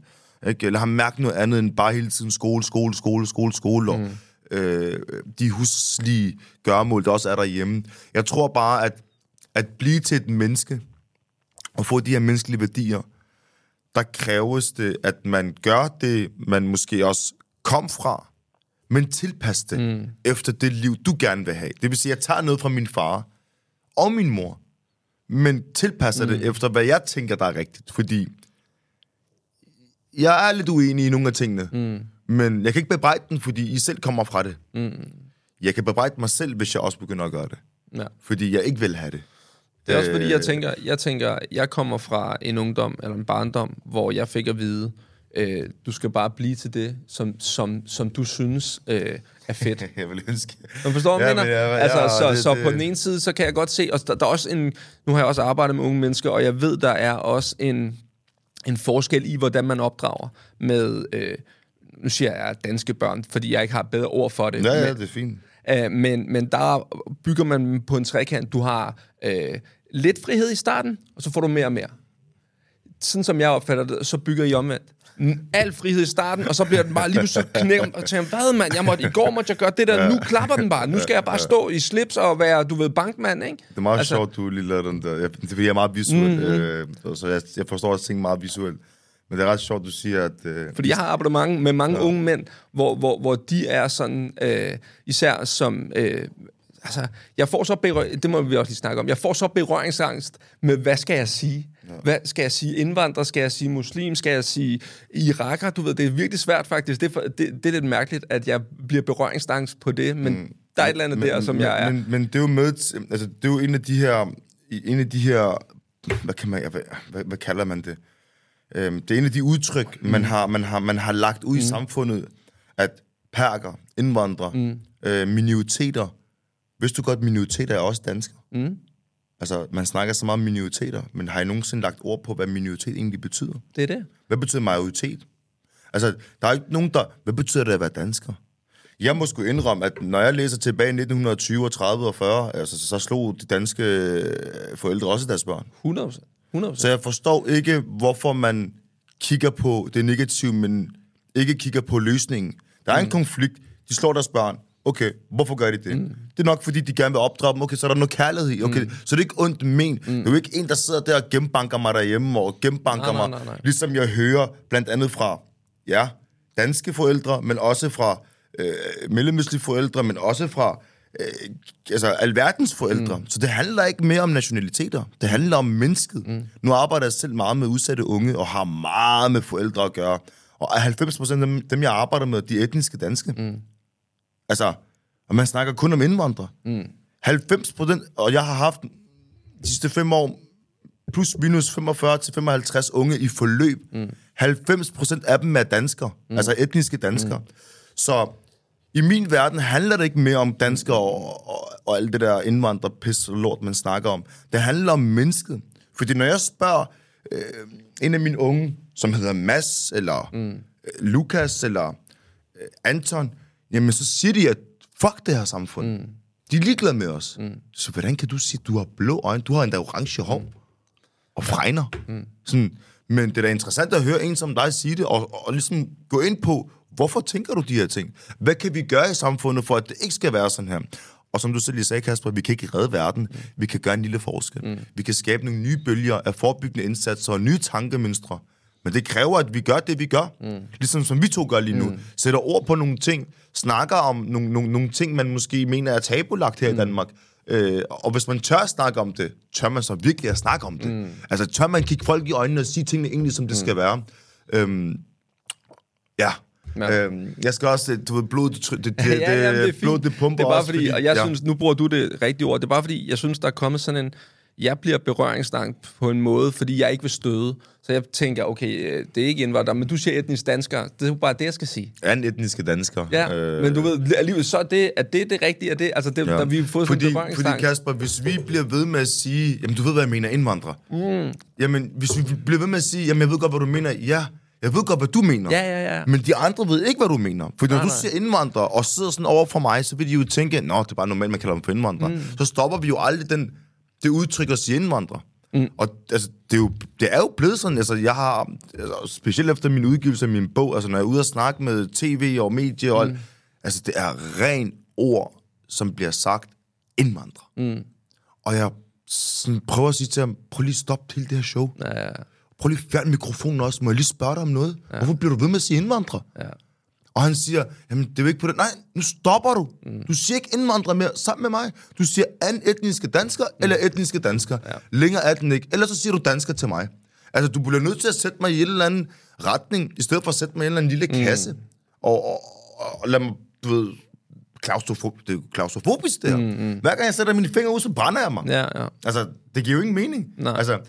Ikke? Lad ham mærke noget andet end bare hele tiden skole, skole, skole, skole, skole, mm. Øh, de huslige gørmål, der også er derhjemme. Jeg tror bare, at at blive til et menneske, og få de her menneskelige værdier, der kræves det, at man gør det, man måske også kom fra, men tilpas det mm. efter det liv, du gerne vil have. Det vil sige, at jeg tager noget fra min far og min mor, men tilpasser mm. det efter, hvad jeg tænker, der er rigtigt. Fordi jeg er lidt uenig i nogle af tingene, mm. Men jeg kan ikke bebrejde den, fordi I selv kommer fra det. Mm. Jeg kan bebrejde mig selv, hvis jeg også begynder at gøre det. Ja. Fordi jeg ikke vil have det. Det er også fordi, jeg øh. tænker, jeg tænker, jeg kommer fra en ungdom, eller en barndom, hvor jeg fik at vide, øh, du skal bare blive til det, som, som, som du synes øh, er fedt. jeg vil ønske. Man forstår, hvad jeg mener? Ja, altså, ja, så, det, så det. på den ene side, så kan jeg godt se, og der, der er også en, nu har jeg også arbejdet med unge mennesker, og jeg ved, der er også en, en forskel i, hvordan man opdrager med, øh, nu siger jeg danske børn, fordi jeg ikke har bedre ord for det. Ja, ja, det er fint. Uh, men, men der bygger man på en trekant. Du har uh, lidt frihed i starten, og så får du mere og mere. Sådan som jeg opfatter det, så bygger I omvendt. Al frihed i starten, og så bliver den bare lige så knævnt, og tænker, hvad mand, jeg måtte, i går måtte jeg gøre det der, nu klapper den bare, nu skal jeg bare stå i slips og være, du ved, bankmand, ikke? Det er meget altså, sjovt, du lige lavede den der, jeg, det er meget visuelt, mm-hmm. øh, så jeg, jeg forstår også ting meget visuelt. Men det er ret sjovt, du siger, at... Øh, Fordi jeg har arbejdet mange, med mange ja. unge mænd, hvor, hvor, hvor de er sådan, øh, især som... Øh, altså, jeg får så berør... Det må vi også lige snakke om. Jeg får så berøringsangst med, hvad skal jeg sige? Ja. Hvad skal jeg sige? Indvandrer? Skal jeg sige muslim? Skal jeg sige iraker? Du ved, det er virkelig svært faktisk. Det er, for, det, det er lidt mærkeligt, at jeg bliver berøringsangst på det, men mm. der er et eller andet men, der, som men, jeg er. Men, men det er jo med... Altså, det er jo en af de her... En af de her... Hvad kan man... Hvad, hvad, hvad kalder man det? Øhm, det er en af de udtryk, mm. man, har, man, har, man har lagt ud mm. i samfundet, at perker, indvandrere, mm. øh, minoriteter, hvis du godt, minoriteter er også danskere. Mm. Altså, man snakker så meget om minoriteter, men har I nogensinde lagt ord på, hvad minoritet egentlig betyder? Det er det. Hvad betyder majoritet? Altså, der er ikke nogen, der... Hvad betyder det at være dansker? Jeg må sgu indrømme, at når jeg læser tilbage i 1920 og 30 og 40, altså, så slog de danske øh, forældre også deres børn. 100 100%. Så jeg forstår ikke, hvorfor man kigger på det negative, men ikke kigger på løsningen. Der er mm. en konflikt. De slår deres børn. Okay, hvorfor gør de det? Mm. Det er nok, fordi de gerne vil opdrage dem. Okay, så er der noget kærlighed i. Okay, mm. så det er ikke ondt men. Mm. Det er jo ikke en, der sidder der og gennembanker mig derhjemme, og gennembanker nej, nej, nej, nej. mig. Ligesom jeg hører blandt andet fra, ja, danske forældre, men også fra øh, mellemøstlige forældre, men også fra øh, altså alverdens forældre. Mm. Så det handler ikke mere om nationaliteter. Det handler om mennesket. Mm. Nu arbejder jeg selv meget med udsatte unge, og har meget med forældre at gøre. Og 90 procent af dem, dem, jeg arbejder med, de er etniske danske. Mm. Altså, og man snakker kun om indvandrere. Mm. 90 procent, og jeg har haft de sidste fem år, plus minus 45 til 55 unge i forløb. Mm. 90 procent af dem er danskere, mm. altså etniske danskere. Mm. Så i min verden handler det ikke mere om danskere og, og, og alt det der indvandrerpis og lort, man snakker om. Det handler om mennesket. Fordi når jeg spørger øh, en af mine unge, som hedder Mads, eller mm. øh, Lukas, eller øh, Anton, jamen så siger de, at fuck det her samfund. Mm. De er ligeglade med os. Mm. Så hvordan kan du sige, at du har blå øjne, du har endda orange hår, mm. og fregner? Mm. Sådan, men det er da interessant at høre en som dig sige det, og, og ligesom gå ind på, hvorfor tænker du de her ting? Hvad kan vi gøre i samfundet, for at det ikke skal være sådan her? Og som du selv lige sagde, Kasper, vi kan ikke redde verden. Mm. Vi kan gøre en lille forskel. Mm. Vi kan skabe nogle nye bølger af forebyggende indsatser og nye tankemønstre. Men det kræver, at vi gør det, vi gør. Mm. Ligesom som vi to gør lige nu. Mm. Sætter ord på nogle ting. Snakker om nogle, nogle, nogle ting, man måske mener er tabulagt her mm. i Danmark. Øh, og hvis man tør snakke om det, tør man så virkelig at snakke om det. Mm. Altså tør man kigge folk i øjnene og sige tingene egentlig, som det mm. skal være. Øhm, ja. Ja. Øhm, jeg skal også, du ved, blod, det, det, det, ja, jamen, det, er blod, det pumper Det er bare også, fordi, og jeg ja. synes, nu bruger du det rigtige ord, det er bare fordi, jeg synes, der er kommet sådan en, jeg bliver berøringsstang på en måde, fordi jeg ikke vil støde. Så jeg tænker, okay, øh, det er ikke indvandrere, men du siger etnisk dansker. Det er jo bare det, jeg skal sige. En etniske dansker. Ja, øh... men du ved, alligevel, så er det, er det det rigtige? Er det, altså det, ja. der vi har fået fordi, sådan? Fordi Kasper, hvis vi bliver ved med at sige, jamen du ved, hvad jeg mener, indvandrer. Mm. Jamen, hvis vi bliver ved med at sige, jamen jeg ved godt, hvad du mener, ja, jeg ved godt, hvad du mener. Ja, ja, ja. Men de andre ved ikke, hvad du mener. For når nej, du nej. siger indvandrer og sidder sådan over for mig, så vil de jo tænke, nå, det er bare normalt, man kalder dem for indvandrer. Mm. Så stopper vi jo aldrig den, det udtryk at sige indvandrer. Mm. Og altså, det, er jo, det er jo blevet sådan, altså jeg har, altså, specielt efter min udgivelse af min bog, altså når jeg er ude og snakke med tv og medier og mm. altså det er ren ord, som bliver sagt indvandrer. Mm. Og jeg sådan, prøver at sige til ham, prøv lige at stoppe til det her show. Ja, ja. Prøv lige at fjerne mikrofonen også, må jeg lige spørge dig om noget? Ja. Hvorfor bliver du ved med at sige indvandrer? Ja. Og han siger, jamen det er jo ikke på det. Nej, nu stopper du. Mm. Du siger ikke indvandrere mere sammen med mig. Du siger an etniske dansker mm. eller etniske dansker. Ja. Længere er den ikke. Ellers så siger du dansker til mig. Altså, du bliver nødt til at sætte mig i en eller anden retning, i stedet for at sætte mig i en eller anden lille mm. kasse. Og, og, og, og lad mig, du ved, klaustrofob, det er klaustrofobisk, det her. Mm, mm. Hver gang jeg sætter mine fingre ud, så brænder jeg mig. Ja, ja. Altså, det giver jo ingen mening. Nej. Altså,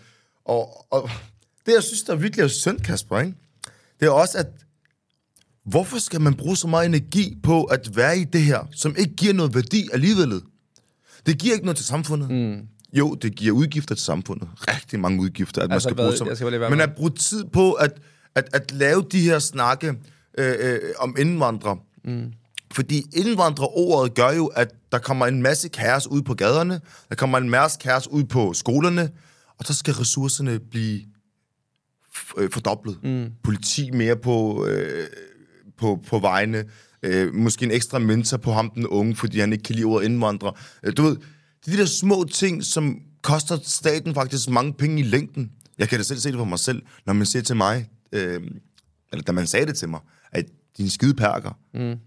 og, og det, jeg synes, der virkelig er synd, Kasper, ikke? det er også, at Hvorfor skal man bruge så meget energi på at være i det her, som ikke giver noget værdi alligevel? Det giver ikke noget til samfundet. Mm. Jo, det giver udgifter til samfundet. Rigtig mange udgifter, at altså, man skal bruge som... Men at bruge tid på at, at, at lave de her snakke øh, øh, om indvandrere. Mm. Fordi indvandrerordet gør jo, at der kommer en masse kaos ud på gaderne, der kommer en masse kaos ud på skolerne, og så skal ressourcerne blive øh, fordoblet. Mm. Politi mere på... Øh, på, på vejene. Øh, måske en ekstra mentor på ham, den unge, fordi han ikke kan lide ordet indvandrer. Øh, du ved, det er de der små ting, som koster staten faktisk mange penge i længden. Jeg kan da selv se det for mig selv, når man siger til mig, øh, eller da man sagde det til mig, at din skide perker. Mm.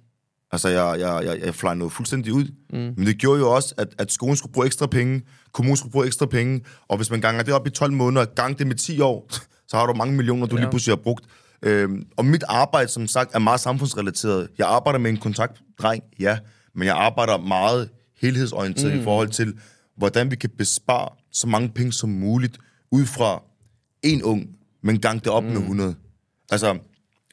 Altså, jeg, jeg, jeg, jeg fløj noget fuldstændig ud. Mm. Men det gjorde jo også, at, at skolen skulle bruge ekstra penge, kommunen skulle bruge ekstra penge, og hvis man ganger det op i 12 måneder, gang det med 10 år, så har du mange millioner, du ja. lige pludselig har brugt. Øhm, og mit arbejde, som sagt, er meget samfundsrelateret. Jeg arbejder med en kontaktdreng, ja, men jeg arbejder meget helhedsorienteret mm. i forhold til, hvordan vi kan bespare så mange penge som muligt, ud fra en ung, men gang det op mm. med 100. Altså,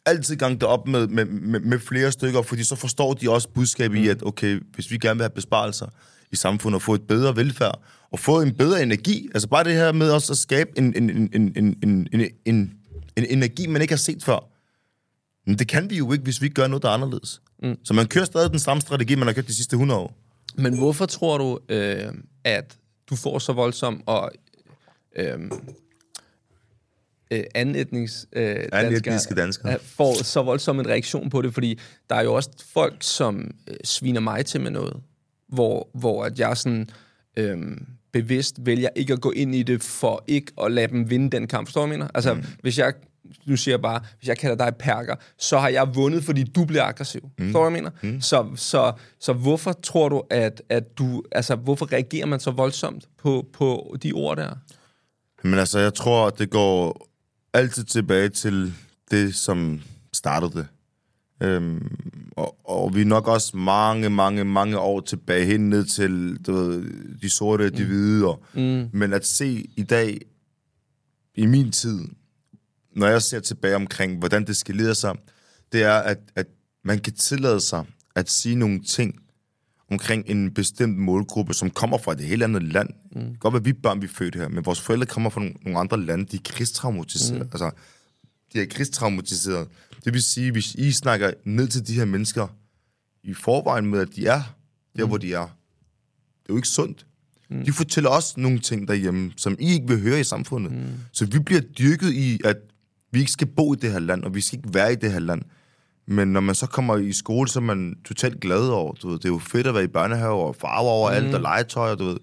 altid gang det op med, med, med, med flere stykker, fordi så forstår de også budskabet mm. i, at okay, hvis vi gerne vil have besparelser i samfundet, og få et bedre velfærd, og få en bedre energi, altså bare det her med også at skabe en, en, en, en, en, en, en en energi, man ikke har set før. Men det kan vi jo ikke, hvis vi ikke gør noget, der er anderledes. Mm. Så man kører stadig den samme strategi, man har kørt de sidste 100 år. Men hvorfor tror du, øh, at du får så voldsom og øh, øh, anetnisk, øh, dansker, danskere får så voldsom en reaktion på det? Fordi der er jo også folk, som øh, sviner mig til med noget, hvor, hvor at jeg sådan... Øh, bevidst vælger ikke at gå ind i det, for ikke at lade dem vinde den kamp. Forstår du, mener? Altså, mm. hvis jeg du siger bare, hvis jeg kalder dig perker, så har jeg vundet, fordi du bliver aggressiv. Mm. Forstår du, hvad jeg mener? Mm. Så, så, så hvorfor tror du, at, at du, altså, hvorfor reagerer man så voldsomt på, på de ord der? Men altså, jeg tror, det går altid tilbage til det, som startede det. Øhm, og, og vi er nok også mange, mange, mange år tilbage hen ned til du ved, de sorte, de mm. hvide. Og, mm. Men at se i dag, i min tid, når jeg ser tilbage omkring, hvordan det skal lede sig, det er, at, at man kan tillade sig at sige nogle ting omkring en bestemt målgruppe, som kommer fra et helt andet land. Mm. Godt være, vi børn, vi er født her, men vores forældre kommer fra nogle, nogle andre lande, de er krigstraumatiseret. Mm. Altså, de er krigstraumatiseret. Det vil sige, hvis I snakker ned til de her mennesker, i forvejen med, at de er der, mm. hvor de er. Det er jo ikke sundt. Mm. De fortæller også nogle ting derhjemme, som I ikke vil høre i samfundet. Mm. Så vi bliver dyrket i, at vi ikke skal bo i det her land, og vi skal ikke være i det her land. Men når man så kommer i skole, så er man totalt glad over, du ved, det er jo fedt at være i børnehave og farver over mm. alt og legetøj, og du ved,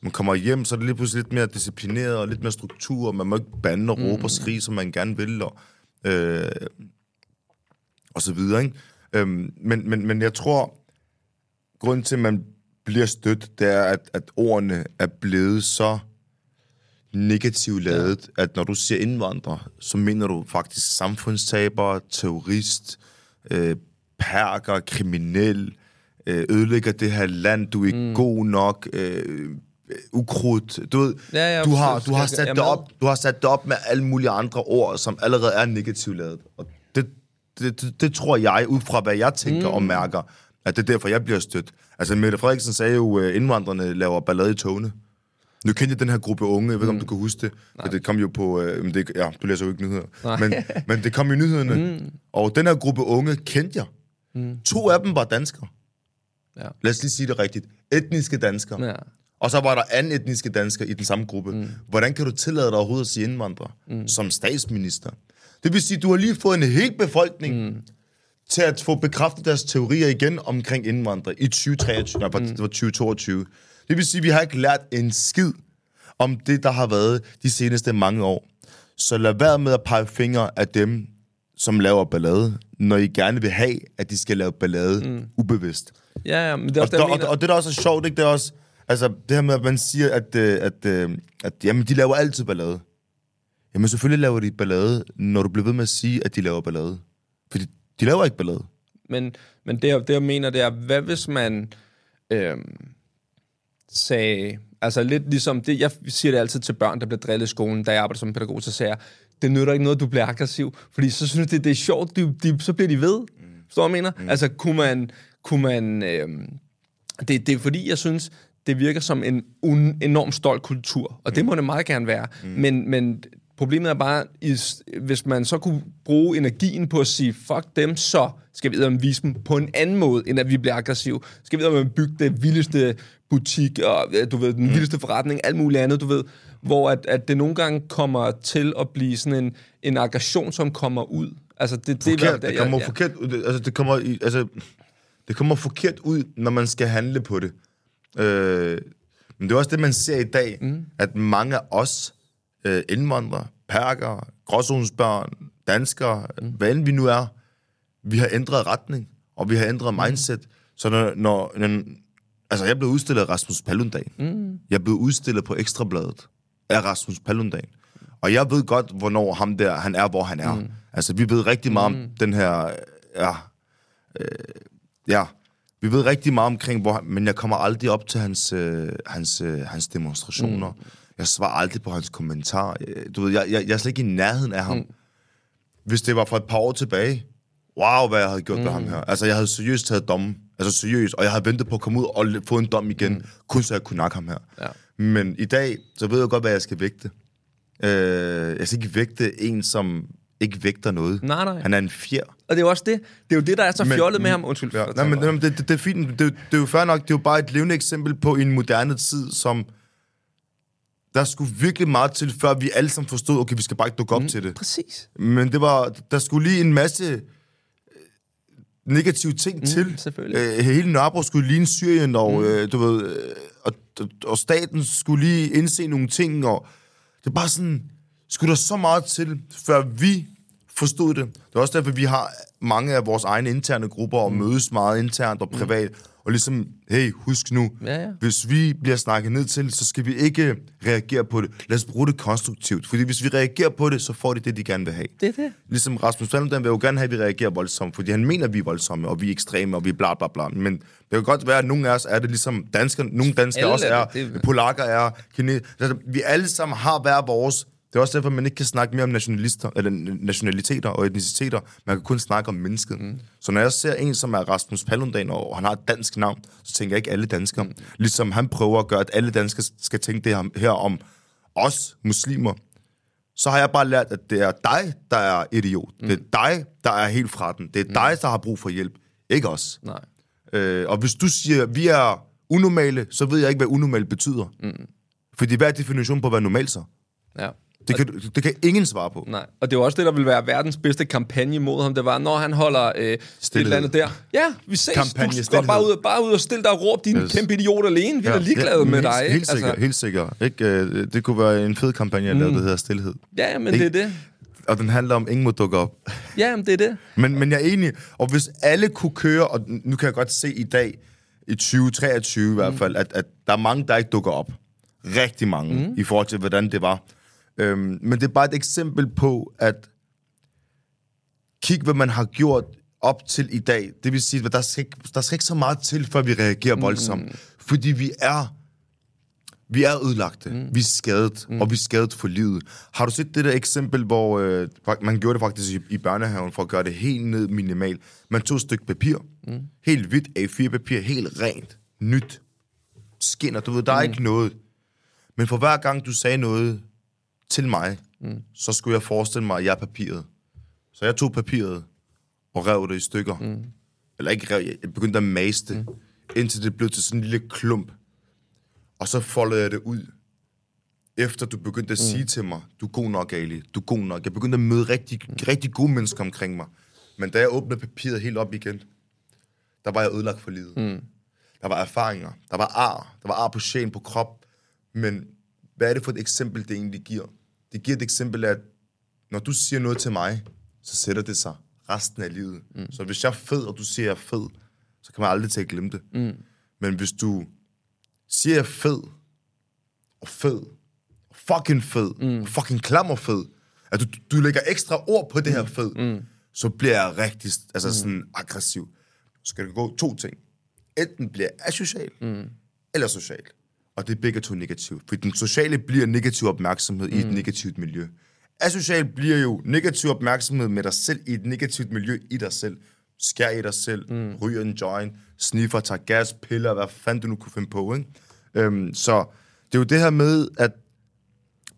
man kommer hjem, så er det lige pludselig lidt mere disciplineret og lidt mere struktur, og man må ikke bande og råbe mm. og skrige, som man gerne vil, og, øh, og så videre, ikke? Øhm, men, men, men jeg tror, grunden til, at man bliver stødt, det er, at, at ordene er blevet så negativt lavet, ja. at når du siger indvandrer, så mener du faktisk samfundstaber, terrorist, øh, perker, kriminel, øh, ødelægger det her land, du er ikke mm. god nok, øh, ukrudt. Du, ved, ja, ja, du, har, du, har sat det op, du har sat det op med alle mulige andre ord, som allerede er negativt lavet. Og det, det, det, det tror jeg, ud fra hvad jeg tænker mm. og mærker, at det er derfor, jeg bliver stødt. Altså, Mette Frederiksen sagde jo, at indvandrerne laver ballade i togene. Nu kendte jeg den her gruppe unge, jeg ved ikke, mm. om du kan huske det. Nej. Det kom jo på... Øh, det, ja, du læser jo ikke nyheder. Men, men det kom jo i nyhederne. Mm. Og den her gruppe unge kendte jeg. Mm. To af dem var danskere. Ja. Lad os lige sige det rigtigt. Etniske danskere. Ja. Og så var der anden etniske danskere i den samme gruppe. Mm. Hvordan kan du tillade dig overhovedet at sige indvandrer mm. som statsminister? Det vil sige, du har lige fået en hel befolkning mm. til at få bekræftet deres teorier igen omkring indvandrere i 2023, nej, mm. det var 2022. Det vil sige, vi har ikke lært en skid om det, der har været de seneste mange år. Så lad være med at pege fingre af dem, som laver ballade, når I gerne vil have, at de skal lave ballade mm. ubevidst. Ja, ja, men det er også og, det, og, og det, der også er sjovt, ikke? det er også, altså, det her med, at man siger, at, øh, at, at, øh, at jamen, de laver altid ballade. Jamen, selvfølgelig laver de ballade, når du bliver ved med at sige, at de laver ballade. Fordi de laver ikke ballade. Men, men det, det, jeg mener, det er, hvad hvis man... Øh sagde, altså lidt ligesom det, jeg siger det altid til børn, der bliver drillet i skolen, da jeg arbejder som pædagog, så siger jeg, det nytter ikke noget, du bliver aggressiv, fordi så synes de, det er sjovt, de, de, så bliver de ved. Mm. Forstår du, jeg mener? Mm. Altså, kunne man, kunne man øh, det, det er fordi, jeg synes, det virker som en un, enorm stolt kultur, og det mm. må det meget gerne være, mm. men, men Problemet er bare, hvis man så kunne bruge energien på at sige, fuck dem, så skal vi vide vise dem på en anden måde, end at vi bliver aggressive. Skal vi at bygge det vildeste butik, og du ved, den mm. vildeste forretning, alt muligt andet, du ved, hvor at, at det nogle gange kommer til at blive sådan en, en aggression, som kommer ud. Altså, det, det, forkert, det, det kommer ja. forkert ud. Altså, det kommer, i, altså, det kommer forkert ud, når man skal handle på det. Øh, men det er også det, man ser i dag, mm. at mange af os, øh, indvandrere, perker, gråzonsbørn, danskere, mm. hvad end vi nu er, vi har ændret retning, og vi har ændret mm. mindset. Så når, når, når altså jeg blev udstillet af Rasmus Palundan. Mm. Jeg blev udstillet på Ekstrabladet af Rasmus Palundan. Og jeg ved godt, hvornår ham der, han er, hvor han er. Mm. Altså, vi ved rigtig meget mm. om den her, ja, øh, ja, vi ved rigtig meget omkring, hvor men jeg kommer aldrig op til hans, øh, hans, øh, hans demonstrationer. Mm. Jeg svarer aldrig på hans kommentar. Øh, du ved, jeg, jeg, jeg er slet ikke i nærheden af ham. Mm. Hvis det var for et par år tilbage, wow, hvad jeg havde gjort mm. med ham her. Altså, jeg havde seriøst taget dommen. Altså seriøst. Og jeg havde ventet på at komme ud og få en dom igen, mm. kun så jeg kunne nakke ham her. Ja. Men i dag, så ved jeg godt, hvad jeg skal vægte. Øh, jeg skal ikke vægte en, som ikke vægter noget. Nej, nej. Han er en fjer. Og det er jo også det. Det er jo det, der er så fjollet men, med ham. Undskyld. Ja, nej, men det, det, det, er fint. Det, det er jo fair nok. Det er jo bare et levende eksempel på en moderne tid, som der skulle virkelig meget til, før vi alle sammen forstod, okay, vi skal bare ikke dukke op mm, til det. Præcis. Men det var, der skulle lige en masse øh, negative ting mm, til. Selvfølgelig. Øh, hele Nørrebro skulle ligne Syrien, og, mm. øh, du ved, øh, og, og staten skulle lige indse nogle ting, og det er bare sådan, skulle der så meget til, før vi forstod det. Det er også derfor, vi har mange af vores egne interne grupper, og mm. mødes meget internt og privat, mm og ligesom, hey, husk nu, ja, ja. hvis vi bliver snakket ned til, så skal vi ikke reagere på det. Lad os bruge det konstruktivt. Fordi hvis vi reagerer på det, så får de det, de gerne vil have. Det er det. Ligesom Rasmus Paludan vil jo gerne have, at vi reagerer voldsomt, fordi han mener, at vi er voldsomme, og vi er ekstreme, og vi er bla bla bla. Men det kan godt være, at nogle af os er det ligesom danskere, nogle danskere også er, det. polakker er, kine, altså, vi alle sammen har hver vores det er også derfor, man ikke kan snakke mere om nationalister, eller nationaliteter og etniciteter. Man kan kun snakke om mennesket. Mm. Så når jeg ser en, som er Rasmus Paludan, og han har et dansk navn, så tænker jeg ikke alle danskere. Mm. Ligesom han prøver at gøre, at alle danskere skal tænke det her om os muslimer. Så har jeg bare lært, at det er dig, der er idiot. Mm. Det er dig, der er helt fra den. Det er mm. dig, der har brug for hjælp. Ikke os. Nej. Øh, og hvis du siger, vi er unormale, så ved jeg ikke, hvad unormalt betyder. Mm. Fordi hvad er definitionen på, hvad normalt så? Ja. Det kan, det kan ingen svare på. Nej, og det er jo også det, der vil være verdens bedste kampagne mod ham. Det var, når han holder øh, et eller andet der. Ja, vi ses. Kampagne du går bare ud, bare ud og stille dig og råb, din Yes. kæmpe idiot alene. Vi er da ligeglade med helt, dig. Helt ikke? sikkert, helt sikkert. Ikke? Øh, Det kunne være en fed kampagne lave, der hedder Stilhed. Ja, ja, men det er det. Og den handler om, ingen må dukke op. Ja, men det er det. Men, men jeg er enig. Og hvis alle kunne køre, og nu kan jeg godt se i dag, i 2023 i hvert fald, at, at der er mange, der ikke dukker op. Rigtig mange, mm. i forhold til, hvordan det var. Øhm, men det er bare et eksempel på, at kig, hvad man har gjort op til i dag. Det vil sige, at der skal, ikke, der skal ikke så meget til, før vi reagerer voldsomt. Mm. Fordi vi er vi er ødelagte, mm. vi er skadet, mm. og vi er skadet for livet. Har du set det der eksempel, hvor øh, man gjorde det faktisk i, i børnehaven, for at gøre det helt ned minimalt. Man tog et stykke papir, mm. helt hvidt A4-papir, helt rent, nyt, skinner, du ved, der er ikke noget. Men for hver gang du sagde noget til mig, mm. så skulle jeg forestille mig, at jeg er papiret. Så jeg tog papiret og rev det i stykker. Mm. Eller ikke rev, jeg begyndte at mase det, mm. indtil det blev til sådan en lille klump. Og så foldede jeg det ud. Efter du begyndte at mm. sige til mig, du er god nok, Ali, du er god nok. Jeg begyndte at møde rigtig, mm. rigtig gode mennesker omkring mig. Men da jeg åbnede papiret helt op igen, der var jeg ødelagt for livet. Mm. Der var erfaringer, der var ar, der var ar på sjælen, på krop. Men hvad er det for et eksempel, det egentlig giver? Det giver et eksempel af, at når du siger noget til mig, så sætter det sig resten af livet. Mm. Så hvis jeg er fed, og du siger, jeg er fed, så kan man aldrig til at glemme det. Mm. Men hvis du siger, jeg er fed, og fed, og fucking fed, mm. og fucking klam og fed, at du, du lægger ekstra ord på det her fed, mm. så bliver jeg rigtig altså sådan aggressiv. Så skal det gå to ting. Enten bliver jeg asocial, mm. eller social. Og det er begge to negativt. For den sociale bliver negativ opmærksomhed mm. i et negativt miljø. Asocial bliver jo negativ opmærksomhed med dig selv i et negativt miljø i dig selv. Skær i dig selv, mm. ryger en joint, sniffer, tager gas, piller, hvad fanden du nu kunne finde på. Ikke? Øhm, så det er jo det her med, at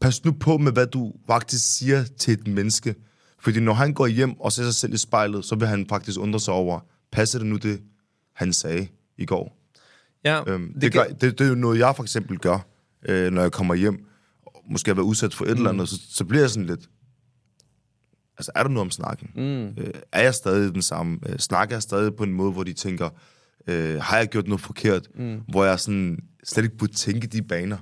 pas nu på med, hvad du faktisk siger til et menneske. Fordi når han går hjem og ser sig selv i spejlet, så vil han faktisk undre sig over, passer det nu det, han sagde i går? Ja, Øhm, det, det, gør, det, det er jo noget, jeg for eksempel gør, øh, når jeg kommer hjem, og måske har været udsat for et mm. eller andet, så, så bliver jeg sådan lidt... Altså, er der noget om snakken? Mm. Øh, er jeg stadig den samme? Øh, snakker jeg stadig på en måde, hvor de tænker, øh, har jeg gjort noget forkert? Mm. Hvor jeg sådan slet ikke burde tænke de baner.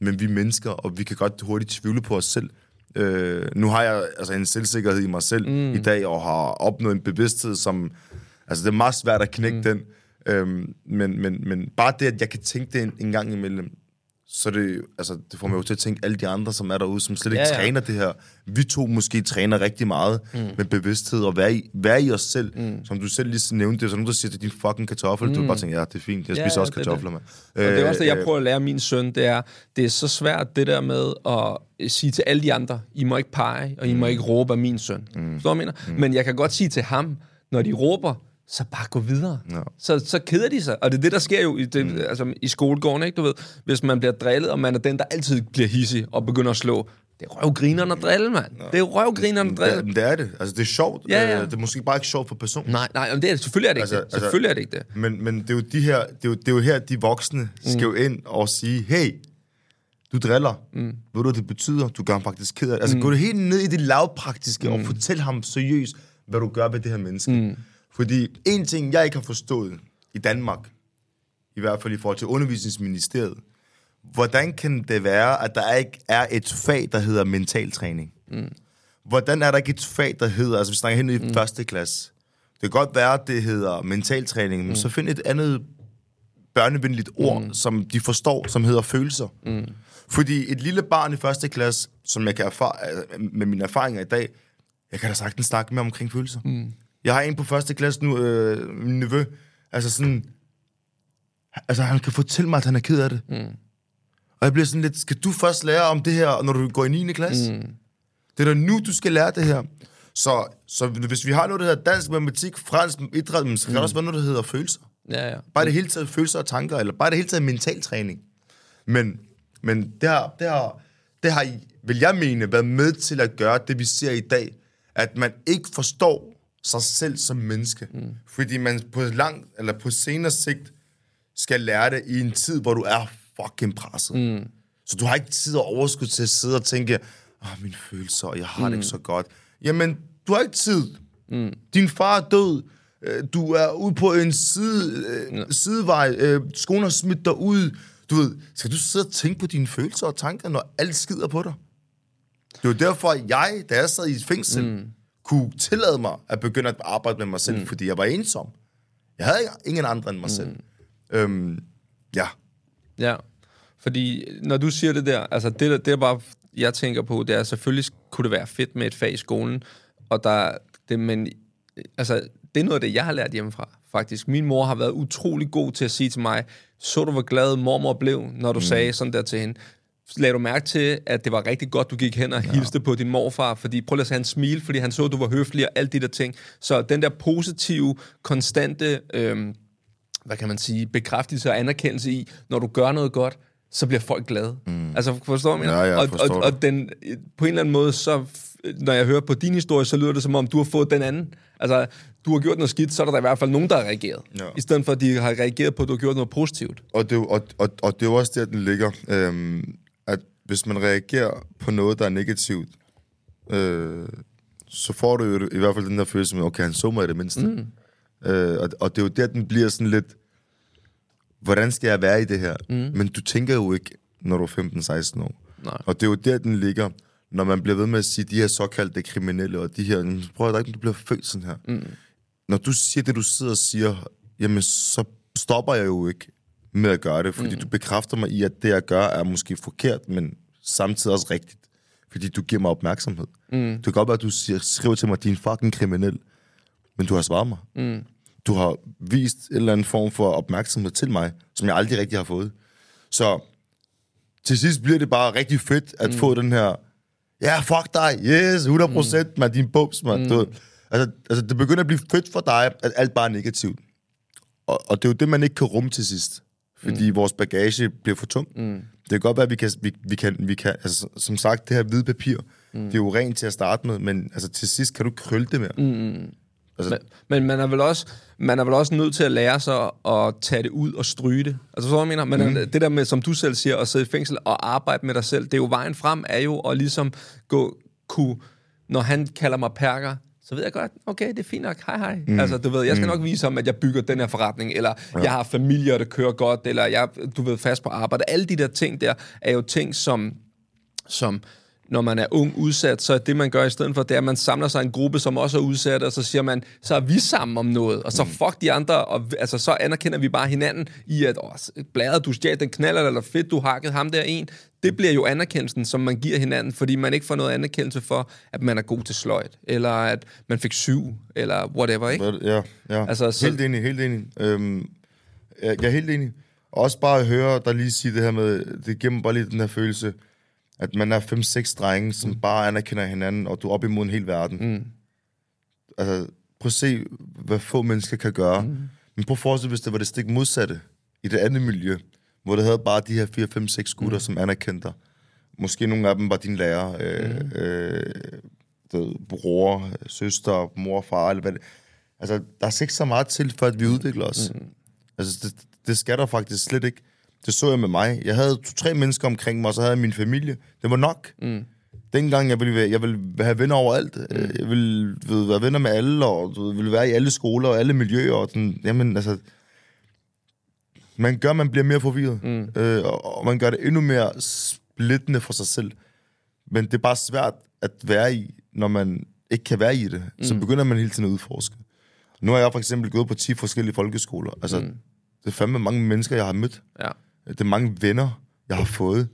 Men vi er mennesker, og vi kan godt hurtigt tvivle på os selv. Øh, nu har jeg altså en selvsikkerhed i mig selv mm. i dag, og har opnået en bevidsthed, som... Altså, det er meget svært at knække mm. den. Øhm, men, men, men bare det, at jeg kan tænke det en, en gang imellem, så det, altså, det får mig jo til at tænke alle de andre, som er derude, som slet ikke Ja, ja, træner det her. Vi to måske træner rigtig meget mm. med bevidsthed og være i, være i os selv. Mm. Som du selv lige nævnte, det er sådan nogen, der siger, det er din fucking kartoffel. Mm. Du bare tænke, ja, det er fint, jeg Ja, spiser ja, også er kartofler, mand. Og det er også det, jeg Øh, prøver at lære min søn, det er, det er så svært det der med at sige til alle de andre, I må ikke pege, og I må ikke råbe af min søn. Mm. Forstår du, mener? Mm. Men jeg kan godt sige til ham, når de råber, så bare gå videre. Ja. Så, så keder de sig. Og det er det, der sker jo i, det, mm. altså, i skolegården, ikke? Du ved, hvis man bliver drillet, og man er den, der altid bliver hissig og begynder at slå. Det er røvgrinerne at drille, mand. Det er røvgrinerne at Det, drille. men det er det. Altså, det er sjovt. Ja, ja. Øh, Det er måske bare ikke sjovt for personen. Nej, nej, men det er, selvfølgelig er det ikke Altså, det. altså- Selvfølgelig er det ikke det. Men, men det er jo de her, det er jo, det er jo her, de voksne skal jo ind og sige, hey, du driller. Mm. Ved du, hvad det betyder? Du gør ham faktisk ked af det. Altså, mm. gå det helt ned i det lavpraktiske mm. og fortæl ham seriøst, hvad du gør ved det her menneske. Mm. Fordi en ting, jeg ikke har forstået i Danmark, i hvert fald i forhold til undervisningsministeriet, hvordan kan det være, at der ikke er et fag, der hedder mentaltræning? Mm. Hvordan er der ikke et fag, der hedder, altså vi snakker hen i mm. første klasse, det kan godt være, at det hedder mentaltræning, men mm. så find et andet børnevenligt ord, mm. som de forstår, som hedder følelser. Mm. Fordi et lille barn i første klasse, som jeg kan erfare, med mine erfaringer i dag, jeg kan da sagtens snakke med omkring følelser. Mm. Jeg har en på første klasse nu, øh, min nevø, altså sådan, altså han kan fortælle mig, at han er ked af det. Mm. Og jeg bliver sådan lidt, skal du først lære om det her, når du går i 9. klasse? Mm. Det er da nu, du skal lære det her. Så, så hvis vi har noget, der hedder dansk, matematik, fransk, idræt, men så kan mm. også være noget, der hedder følelser. Ja, ja. Bare det hele taget følelser og tanker, eller bare det hele taget mental træning. Men, men det har, det har, det har, vil jeg mene, været med til at gøre det, vi ser i dag. At man ikke forstår sig selv som menneske. Mm. Fordi man på lang, eller på senere sigt skal lære det i en tid, hvor du er fucking presset. Mm. Så du har ikke tid og overskud til at sidde og tænke, oh, mine følelser, og jeg har mm. det ikke så godt. Jamen, du har ikke tid. Mm. Din far er død. Øh, Du er ude på en side, øh, sidevej. Øh, Skolen har smidt dig ud. Du ved, skal du sidde og tænke på dine følelser og tanker, når alt skider på dig? Det var derfor, jeg, da jeg sad i et fængsel, mm. Kunne tillade mig at begynde at arbejde med mig selv, mm. fordi jeg var ensom. Jeg havde ingen andre end mig mm. selv. Øhm, ja. Ja, fordi når du siger det der, altså det, der- det er bare, jeg tænker på, det er, selvfølgelig kunne det være fedt med et fag i skolen, og der, det, men altså, det er noget af det, jeg har lært hjemmefra, faktisk. Min mor har været utrolig god til at sige til mig, så du hvor glad mormor blev, når du mm. sagde sådan der til hende. Lad du mærke til, at det var rigtig godt, du gik hen og ja. hilste på din morfar, fordi prøv lige at se, han smil, fordi han så, at du var høflig og alt de der ting. Så den der positive, konstante, øhm, hvad kan man sige, bekræftelse og anerkendelse i, når du gør noget godt, så bliver folk glade. Mm. Altså, forstår du, Ja, ja, og, forstår og, og den, på en eller anden måde, så når jeg hører på din historie, så lyder det som om, du har fået den anden. Altså, du har gjort noget skidt, så er der i hvert fald nogen, der har reageret. Ja. I stedet for, at de har reageret på, at du har gjort noget positivt. Og det, er og, og, og det er jo også der, den ligger. Øhm, hvis man reagerer på noget, der er negativt, øh, så får du jo i hvert fald den der følelse med, okay, han så mig i det mindste. Mm. Øh, og, og det er jo der, den bliver sådan lidt, hvordan skal jeg være i det her? Mm. Men du tænker jo ikke, når du er 15-16 år. Nej. Og det er jo der, den ligger, når man bliver ved med at sige, de her såkaldte kriminelle, og de her, "Men prøv at ikke, du bliver født sådan her. Mm. Når du siger det, du sidder og siger, jamen så stopper jeg jo ikke med at gøre det, fordi mm. du bekræfter mig i, at det, jeg gør, er måske forkert, men samtidig også rigtigt. Fordi du giver mig opmærksomhed. Mm. Det kan godt være, at du skriver til mig, din fucking kriminel, men du har svaret mig. Mm. Du har vist en eller anden form for opmærksomhed til mig, som jeg aldrig rigtig har fået. Så til sidst bliver det bare rigtig fedt at mm. få den her, ja, fuck dig, yes, 100 procent, mm. man, din bums, man. Mm. Du, altså, altså, det begynder at blive fedt for dig, at alt bare er negativt. Og, og det er jo det, man ikke kan rumme til sidst. Fordi mm. vores bagage bliver for tung. Mm. Det kan godt være, at vi kan, vi, vi kan, vi kan altså, som sagt, det her hvide papir, mm. det er jo rent til at starte med, men altså, til sidst kan du krølle det mere. Mm. Altså, Men, men man er vel også man er vel også nødt til at lære sig at tage det ud og stryge det. Altså, så jeg mener, men mm. det der med, som du selv siger, at sidde i fængsel og arbejde med dig selv, det er jo vejen frem, er jo at ligesom gå, kunne, når han kalder mig perker, så ved jeg godt, okay, det er fint nok, hej hej. Mm. Altså, du ved, jeg skal nok vise ham, at jeg bygger den her forretning, eller ja. jeg har familie, der kører godt, eller jeg du ved, fast på arbejde. Alle de der ting der, er jo ting, som, som når man er ung udsat, så er det, man gør i stedet for, det er, at man samler sig en gruppe, som også er udsat, og så siger man, så er vi sammen om noget, og så fuck de andre, og altså, så anerkender vi bare hinanden i, at åh, bladret, du stjal den knaller, eller fedt, du hakkede ham der en. Det bliver jo anerkendelsen, som man giver hinanden, fordi man ikke får noget anerkendelse for, at man er god til sløjt, eller at man fik syv, eller whatever, ikke? Ja, ja. Altså, så- helt enig, helt enig. Øhm, jeg jeg er helt enig. Og også bare at høre dig lige sige det her med, det giver mig bare lige den her følelse, at man er fem-seks drenge, som mm. bare anerkender hinanden, og du er op imod en hel verden. Mm. Altså, prøv at se, hvad få mennesker kan gøre. Mm. Men prøv at forestille, hvis det var det stik modsatte i det andet miljø, hvor det havde bare de her 4-5-6 gutter, mm. som anerkendte dig. Måske nogle af dem var din lærer, øh, mm. øh, ved, bror, søster, mor, far, eller hvad det. Altså, der er ikke så meget til, for at vi udvikler os. Mm. Altså, det, det skal der faktisk slet ikke. Det så jeg med mig. Jeg havde to-tre mennesker omkring mig, og så havde jeg min familie. Det var nok. Mm. Dengang jeg ville, være, jeg ville have venner overalt. Mm. Jeg ville ved, være venner med alle, og du ved, ville være i alle skoler og alle miljøer. Og sådan, jamen, altså, man gør, man bliver mere forvirret. Mm. Øh, og, og man gør det endnu mere splittende for sig selv. Men det er bare svært at være i, når man ikke kan være i det. Mm. Så begynder man hele tiden at udforske. Nu har jeg for eksempel gået på 10 forskellige folkeskoler. Altså, mm. det er fandme mange mennesker, jeg har mødt. Ja. Det er mange venner, jeg har fået.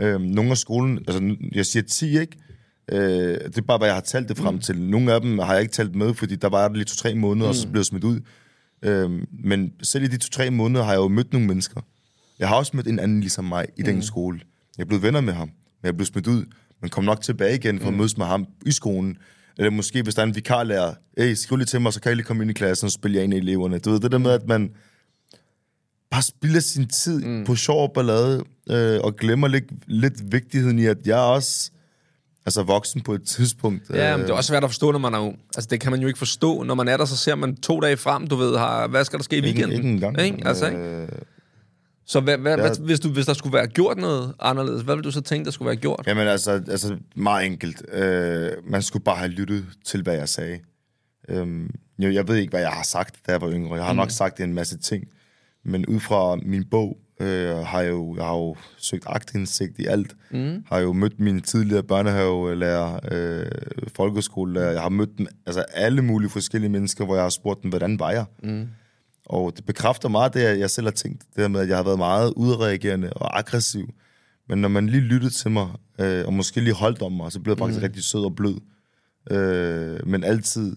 Øhm, nogle af skolen, altså jeg siger 10, ikke? Øh, det er bare, hvad jeg har talt det frem mm. til. Nogle af dem har jeg ikke talt med, fordi der var jeg lige to-tre måneder, mm. og så blev jeg smidt ud. Øhm, men selv i de to-tre måneder har jeg jo mødt nogle mennesker. Jeg har også mødt en anden ligesom mig i den skole. Jeg blevet venner med ham, men jeg blev smidt ud. Men kom nok tilbage igen for at mødes med ham i skolen. Eller måske, hvis der er en vikarlærer, hey, skriv lige til mig, så kan jeg lige komme ind i klassen og spille jer ind i eleverne. Du ved, det der med, at man bare spilder sin tid mm. på sjov og ballade, øh, og glemmer lidt, lidt vigtigheden i, at jeg også altså voksen på et tidspunkt. Ja, men det er også svært at forstå, når man er ung. Altså, det kan man jo ikke forstå. Når man er der, så ser man to dage frem, du ved, har, hvad skal der ske i ikke, weekenden? ikke engang. Ikke? Altså, ikke? Øh, Så hvad, hvad, Ja. hvad, hvis, du, hvis der skulle være gjort noget anderledes, hvad ville du så tænke, der skulle være gjort? Jamen altså, altså meget enkelt. Øh, man skulle bare have lyttet til, hvad jeg sagde. Øhm, jeg, jeg ved ikke, hvad jeg har sagt, da jeg var yngre. Jeg har mm. nok sagt en masse ting. Men ud fra min bog øh, har jeg jo, jeg har jo søgt agtindsigt i alt. Mm. Har jo mødt mine tidligere børnehavelærer, øh, folkeskolelærer. Jeg har mødt dem, altså alle mulige forskellige mennesker, hvor jeg har spurgt dem, hvordan var jeg? Mm. Og det bekræfter meget det, jeg selv har tænkt. Det her med, at jeg har været meget udreagerende og aggressiv. Men når man lige lyttede til mig, øh, og måske lige holdt om mig, så blev jeg faktisk mm. rigtig sød og blød. Øh, men altid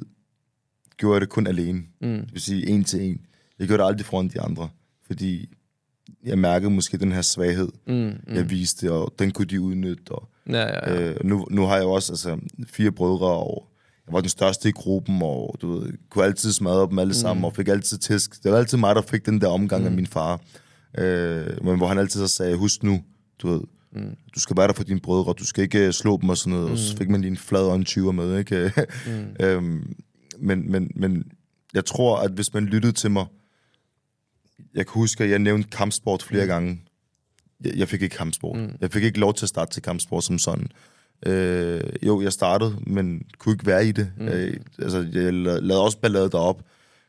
gjorde jeg det kun alene. Mm. Det vil sige en til en. Jeg gjorde det aldrig foran de andre. Fordi jeg mærkede måske den her svaghed, mm, mm. jeg viste, og den kunne de udnytte. Og, Ja, ja, ja. Øh, nu, nu har jeg jo også altså, fire brødre, og jeg var den største i gruppen, og du ved, kunne altid smadre dem alle sammen, og fik altid tisk. Det var altid mig, der fik den der omgang mm. af min far. Øh, men hvor han altid så sagde, husk nu, du ved, mm. du skal være der for dine brødre, du skal ikke øh, slå dem og sådan noget. Mm. Og så fik man lige en flad og en 20'er med, ikke? mm. øhm, men, men, men jeg tror, at hvis man lyttede til mig, jeg kan huske, at jeg nævnte kampsport flere mm. gange. Jeg, jeg fik ikke kampsport. Mm. Jeg fik ikke lov til at starte til kampsport som sådan. Øh, jo, jeg startede, men kunne ikke være i det. Mm. Øh, altså, jeg la- lavede også ballade derop.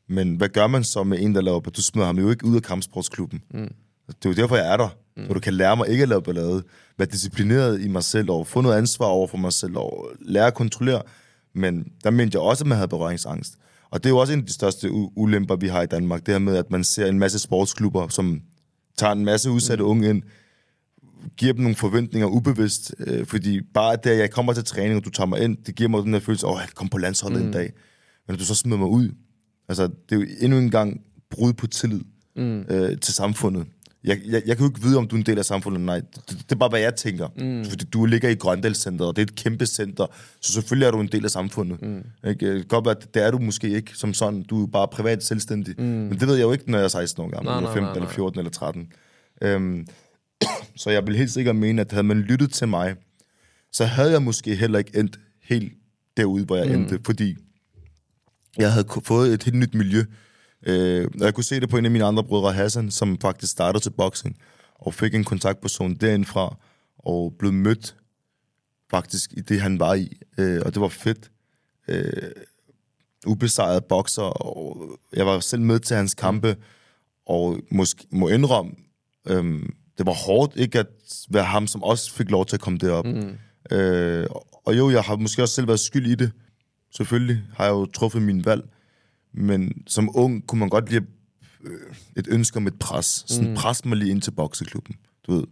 Men hvad gør man så med en, der laver Du smider ham jo ikke ud af kampsportsklubben. Mm. Det er jo derfor, jeg er der. Mm. Hvor du kan lære mig ikke at lave ballade. Være disciplineret i mig selv, og få noget ansvar over for mig selv, og lære at kontrollere. Men der mente jeg også, at man havde berøringsangst. Og det er jo også en af de største ulemper, vi har i Danmark. Det her med, at man ser en masse sportsklubber, som tager en masse udsatte mm. unge ind, giver dem nogle forventninger ubevidst, øh, fordi bare det, at jeg kommer til træning, og du tager mig ind, det giver mig den der følelse, åh, jeg kan komme på landsholdet mm. en dag. Men du så smider mig ud, altså, det er jo endnu en gang brud på tillid mm. øh, til samfundet. Jeg, jeg, jeg kan jo ikke vide, om du er en del af samfundet eller nej. Det, det er bare, hvad jeg tænker. Mm. Fordi du ligger i Grøndalscenteret, og det er et kæmpe center, så selvfølgelig er du en del af samfundet. Mm. Ikke? Det godt være, at det er du måske ikke som sådan. Du er bare privat selvstændig. Mm. Men det ved jeg jo ikke, når jeg er 16 år gammel, Nej, eller nej, 15, nej, eller nej. 14, eller 13. Øhm, så jeg vil helt sikkert mene, at havde man lyttet til mig, så havde jeg måske heller ikke endt helt derude, hvor jeg mm. endte, fordi jeg havde fået et helt nyt miljø. Øh, og jeg kunne se det på en af mine andre brødre, Hassan, som faktisk startede til boxing, og fik en kontaktperson derindfra, og blev mødt faktisk i det, han var i. Øh, og det var fedt. Øh, ubesejret bokser, og jeg var selv med til hans kampe, og måske, må indrømme, øhm, det var hårdt ikke at være ham, som også fik lov til at komme derop. Mm. Øh, og jo, jeg har måske også selv været skyld i det. Selvfølgelig har jeg jo truffet min valg. Men som ung kunne man godt lide øh, et ønske om et pres. Sådan mm. pres mig lige ind til bokseklubben, du ved.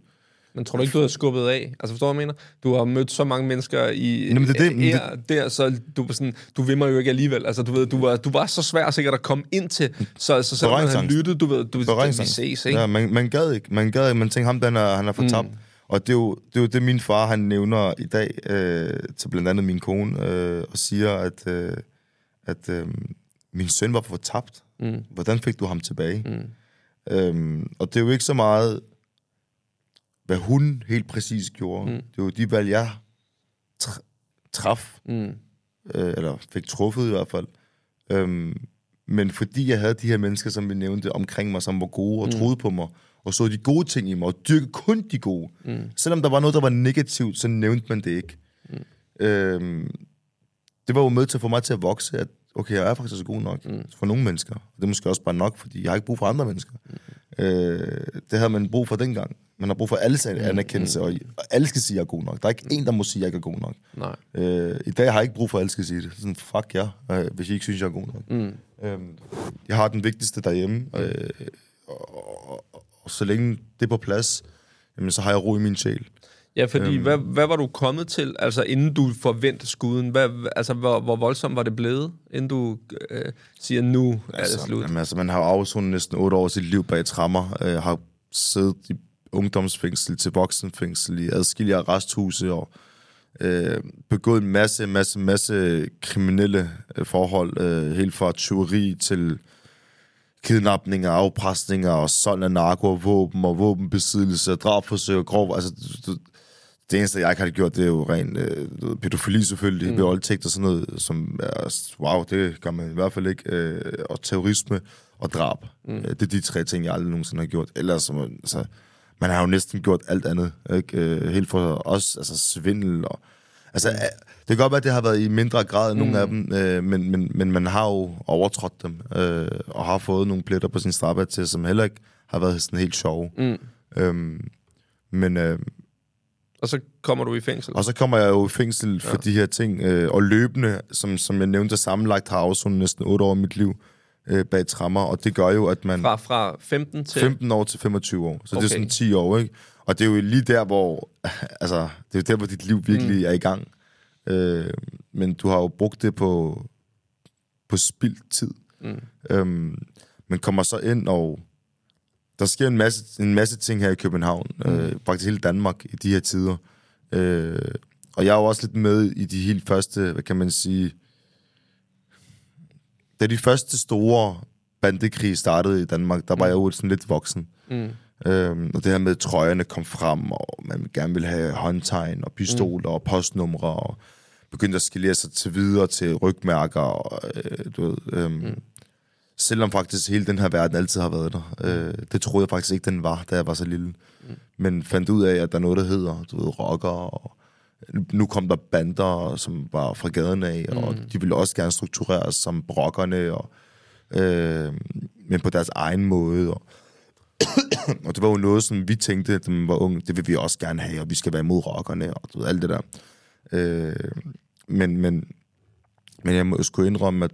Men tror du ikke, du har skubbet af? Altså forstår du, hvad jeg mener? Du har mødt så mange mennesker i Jamen, det er det, her, der, så du, sådan, du vil mig jo ikke alligevel. Altså, du ved, du var, du var så svær sikkert at komme ind til, så, så selvom man havde lyttet, du ved, du, vi Berøringsangst. ses, ikke? Ja, man, man gad ikke. Man gad ikke. Man tænkte, ham den er, han er fortabt. Mm. Og det er, jo, det er jo det, min far han nævner i dag øh, til blandt andet min kone, øh, og siger, at, øh, at øh, min søn var fortabt. Mm. Hvordan fik du ham tilbage? Mm. Øhm, og det er jo ikke så meget, hvad hun helt præcis gjorde. Mm. Det var de valg, jeg tr- traf, mm. øh, eller fik truffet i hvert fald. Øhm, men fordi jeg havde de her mennesker, som vi nævnte, omkring mig, som var gode og troede på mig, og så de gode ting i mig, og dyrkede kun de gode. Mm. Selvom der var noget, der var negativt, så nævnte man det ikke. Mm. Øhm, det var jo med til at få mig til at vokse, at okay, jeg er faktisk så god nok mm. for nogle mennesker. Det er måske også bare nok, fordi jeg har ikke brug for andre mennesker. Mm. Øh, det havde man brug for dengang. Man har brug for alles anerkendelse, og, og alle skal sige, at jeg er god nok. Der er ikke en, der må sige, at jeg ikke er god nok. Nej. Øh, I dag har jeg ikke brug for, at alle skal sige det. Sådan, fuck ja, øh, hvis I ikke synes, jeg er god nok. Mm. Øhm, jeg har den vigtigste derhjemme, øh, og, og, og, og så længe det er på plads, jamen, så har jeg ro i min sjæl. Ja, fordi øhm. hvad, hvad var du kommet til, altså inden du forventede skuden? Hvad, altså, hvor, hvor voldsomt var det blevet, inden du øh, siger, nu er det Altså, slut? Jamen, altså, man har jo afsonet næsten otte år af sit liv bag trammer, øh, har siddet i ungdomsfængsel til voksenfængsel i adskillige arresthuse og øh, begået en masse, masse, masse kriminelle øh, forhold, øh, helt fra tyveri til kidnapninger, afpresninger og sådan af narko og våben og våbenbesiddelse og drabforsøg og grov. Altså, du, du, det eneste, jeg ikke har gjort, det er jo ren øh, pædofili selvfølgelig, mm. ved voldtægt og sådan noget, som er, wow, det gør man i hvert fald ikke, øh, og terrorisme og drab. Mm. Øh, det er de tre ting, jeg aldrig nogensinde har gjort. Ellers, så, altså, man har jo næsten gjort alt andet, ikke? Øh, helt for os, altså svindel og... Altså, mm. det kan godt være, at det har været i mindre grad end mm. nogle af dem, øh, men, men, men man har jo overtrådt dem, øh, og har fået nogle pletter på sin straffe til, som heller ikke har været sådan helt sjove. Mm. Øhm, men, øh, og så kommer du i fængsel? Og så kommer jeg jo i fængsel for ja. de her ting. Øh, og løbende, som, som jeg nævnte, sammenlagt har afsonet næsten 8 år af mit liv øh, bag trammer. Og det gør jo, at man... Fra, fra 15 til... 15 år til 25 år. Så okay. det er sådan 10 år, ikke? Og det er jo lige der, hvor... Altså, det er jo der, hvor dit liv virkelig mm. er i gang. Øh, men du har jo brugt det på, på spildt tid. Mm. Øhm, men kommer så ind og der sker en masse, en masse ting her i København, mm. øh, faktisk hele Danmark i de her tider. Øh, og jeg er jo også lidt med i de helt første, hvad kan man sige, da de første store bandekrig startede i Danmark, der var mm. jeg jo sådan lidt voksen. Mm. Øhm, og det her med, at trøjerne kom frem, og man gerne ville have håndtegn og pistoler mm. og postnumre, og begyndte at skilere sig til videre til rygmærker, og, øh, du ved, øhm, mm. Selvom faktisk hele den her verden altid har været der. Øh, det troede jeg faktisk ikke, den var, da jeg var så lille. Mm. Men fandt ud af, at der er noget, der hedder, du ved, rocker, og nu kom der bander, som var fra gaden af, mm. og de ville også gerne struktureres som brokkerne, og, øh, men på deres egen måde. Og, og det var jo noget, som vi tænkte, da man var unge, det vil vi også gerne have, og vi skal være imod rockerne, og du ved, alt det der. Øh, men, men, men jeg må sgu indrømme, at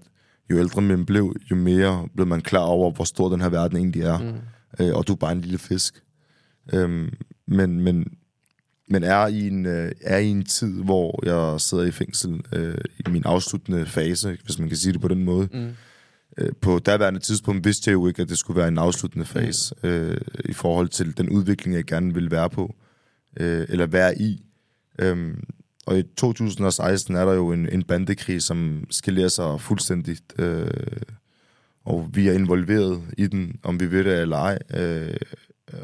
jo ældre man blev, jo mere blev man klar over, hvor stor den her verden egentlig er. Mm. Øh, og du er bare en lille fisk. Øhm, men, men, men er i, en, øh, er i en tid, hvor jeg sidder i fængsel øh, i min afsluttende fase, hvis man kan sige det på den måde. Mm. Øh, på daværende tidspunkt vidste jeg jo ikke, at det skulle være en afsluttende fase mm. øh, i forhold til den udvikling, jeg gerne ville være på, øh, eller være i. Øhm, og i 2016 er der jo en, en bandekrig, som skiller sig fuldstændigt. Øh, og vi er involveret i den, om vi ved det eller ej. Øh,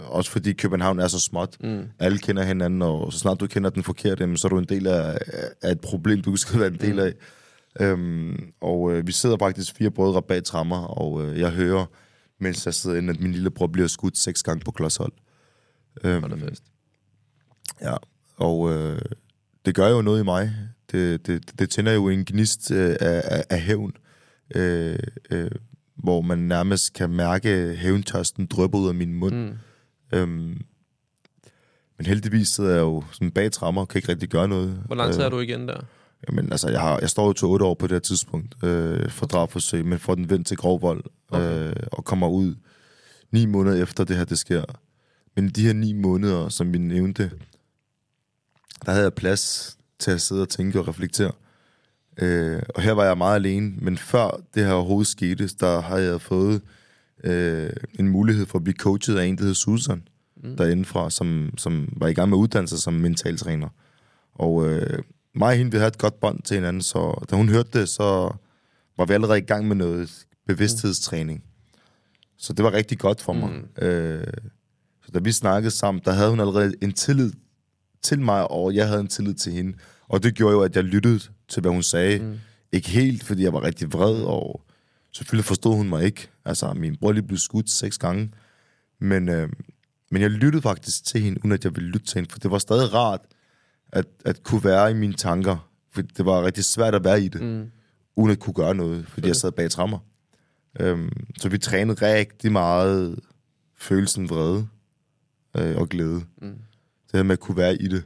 også fordi København er så småt. Mm. Alle kender hinanden, og så snart du kender den forkerte, så er du en del af, af et problem, du skal være en del mm. af. Mm. Øhm, og øh, vi sidder faktisk fire brødre bag trammer, og øh, jeg hører, mens jeg sidder inde, at min lillebror bliver skudt seks gange på klodshold. Øhm, det fest. Ja, og øh, det gør jo noget i mig. Det, det, det tænder jo en gnist øh, af, af, hævn, øh, øh, hvor man nærmest kan mærke hævntørsten dryppe ud af min mund. Mm. Øhm, men heldigvis sidder jeg jo sådan bag trammer og kan ikke rigtig gøre noget. Hvor lang tid øh, er du igen der? Jamen, altså, jeg, har, jeg står jo til otte år på det her tidspunkt øh, for drabforsøg, men får den vendt til grov vold okay. øh, og kommer ud ni måneder efter det her, det sker. Men de her ni måneder, som vi nævnte, der havde jeg plads til at sidde og tænke og reflektere. Øh, og her var jeg meget alene, men før det her overhovedet skete, der har jeg fået øh, en mulighed for at blive coachet af en, der hedder Susan, mm. derindefra, som, som var i gang med uddannelse som mentaltræner. Og øh, mig og hende, vi havde et godt bånd til hinanden, så da hun hørte det, så var vi allerede i gang med noget bevidsthedstræning. Så det var rigtig godt for mig. Mm. Øh, så da vi snakkede sammen, der havde hun allerede en tillid til mig, og jeg havde en tillid til hende. Og det gjorde jo, at jeg lyttede til, hvad hun sagde. Mm. Ikke helt, fordi jeg var rigtig vred, og selvfølgelig forstod hun mig ikke. Altså, min bror lige blev skudt seks gange. Men, øh, men jeg lyttede faktisk til hende, uden at jeg ville lytte til hende, for det var stadig rart at, at kunne være i mine tanker. For det var rigtig svært at være i det, mm. uden at kunne gøre noget, fordi jeg sad bag trammer. Øhm, så vi trænede rigtig meget følelsen vrede øh, og glæde. Mm. Det her med at kunne være i det,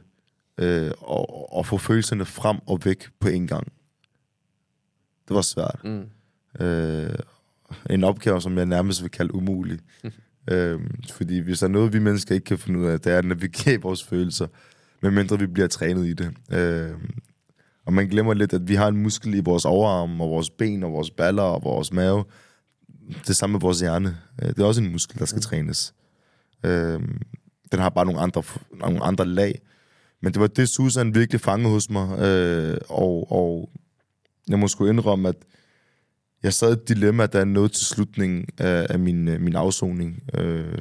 øh, og, og få følelserne frem og væk på en gang. Det var svært. Mm. Øh, en opgave, som jeg nærmest vil kalde umulig. øh, fordi hvis der er noget, vi mennesker ikke kan finde ud af, det er at navigere vores følelser, medmindre vi bliver trænet i det. Øh, og man glemmer lidt, at vi har en muskel i vores overarm, og vores ben, og vores baller, og vores mave. Det samme med vores hjerne. Øh, det er også en muskel, der skal mm. trænes. Øh, den har bare nogle andre, nogle andre lag. Men det var det, Susan virkelig fangede hos mig. Øh, og, og jeg må sgu indrømme, at jeg sad et dilemma, der er noget til slutningen af, af min, øh, min afsoning. Øh,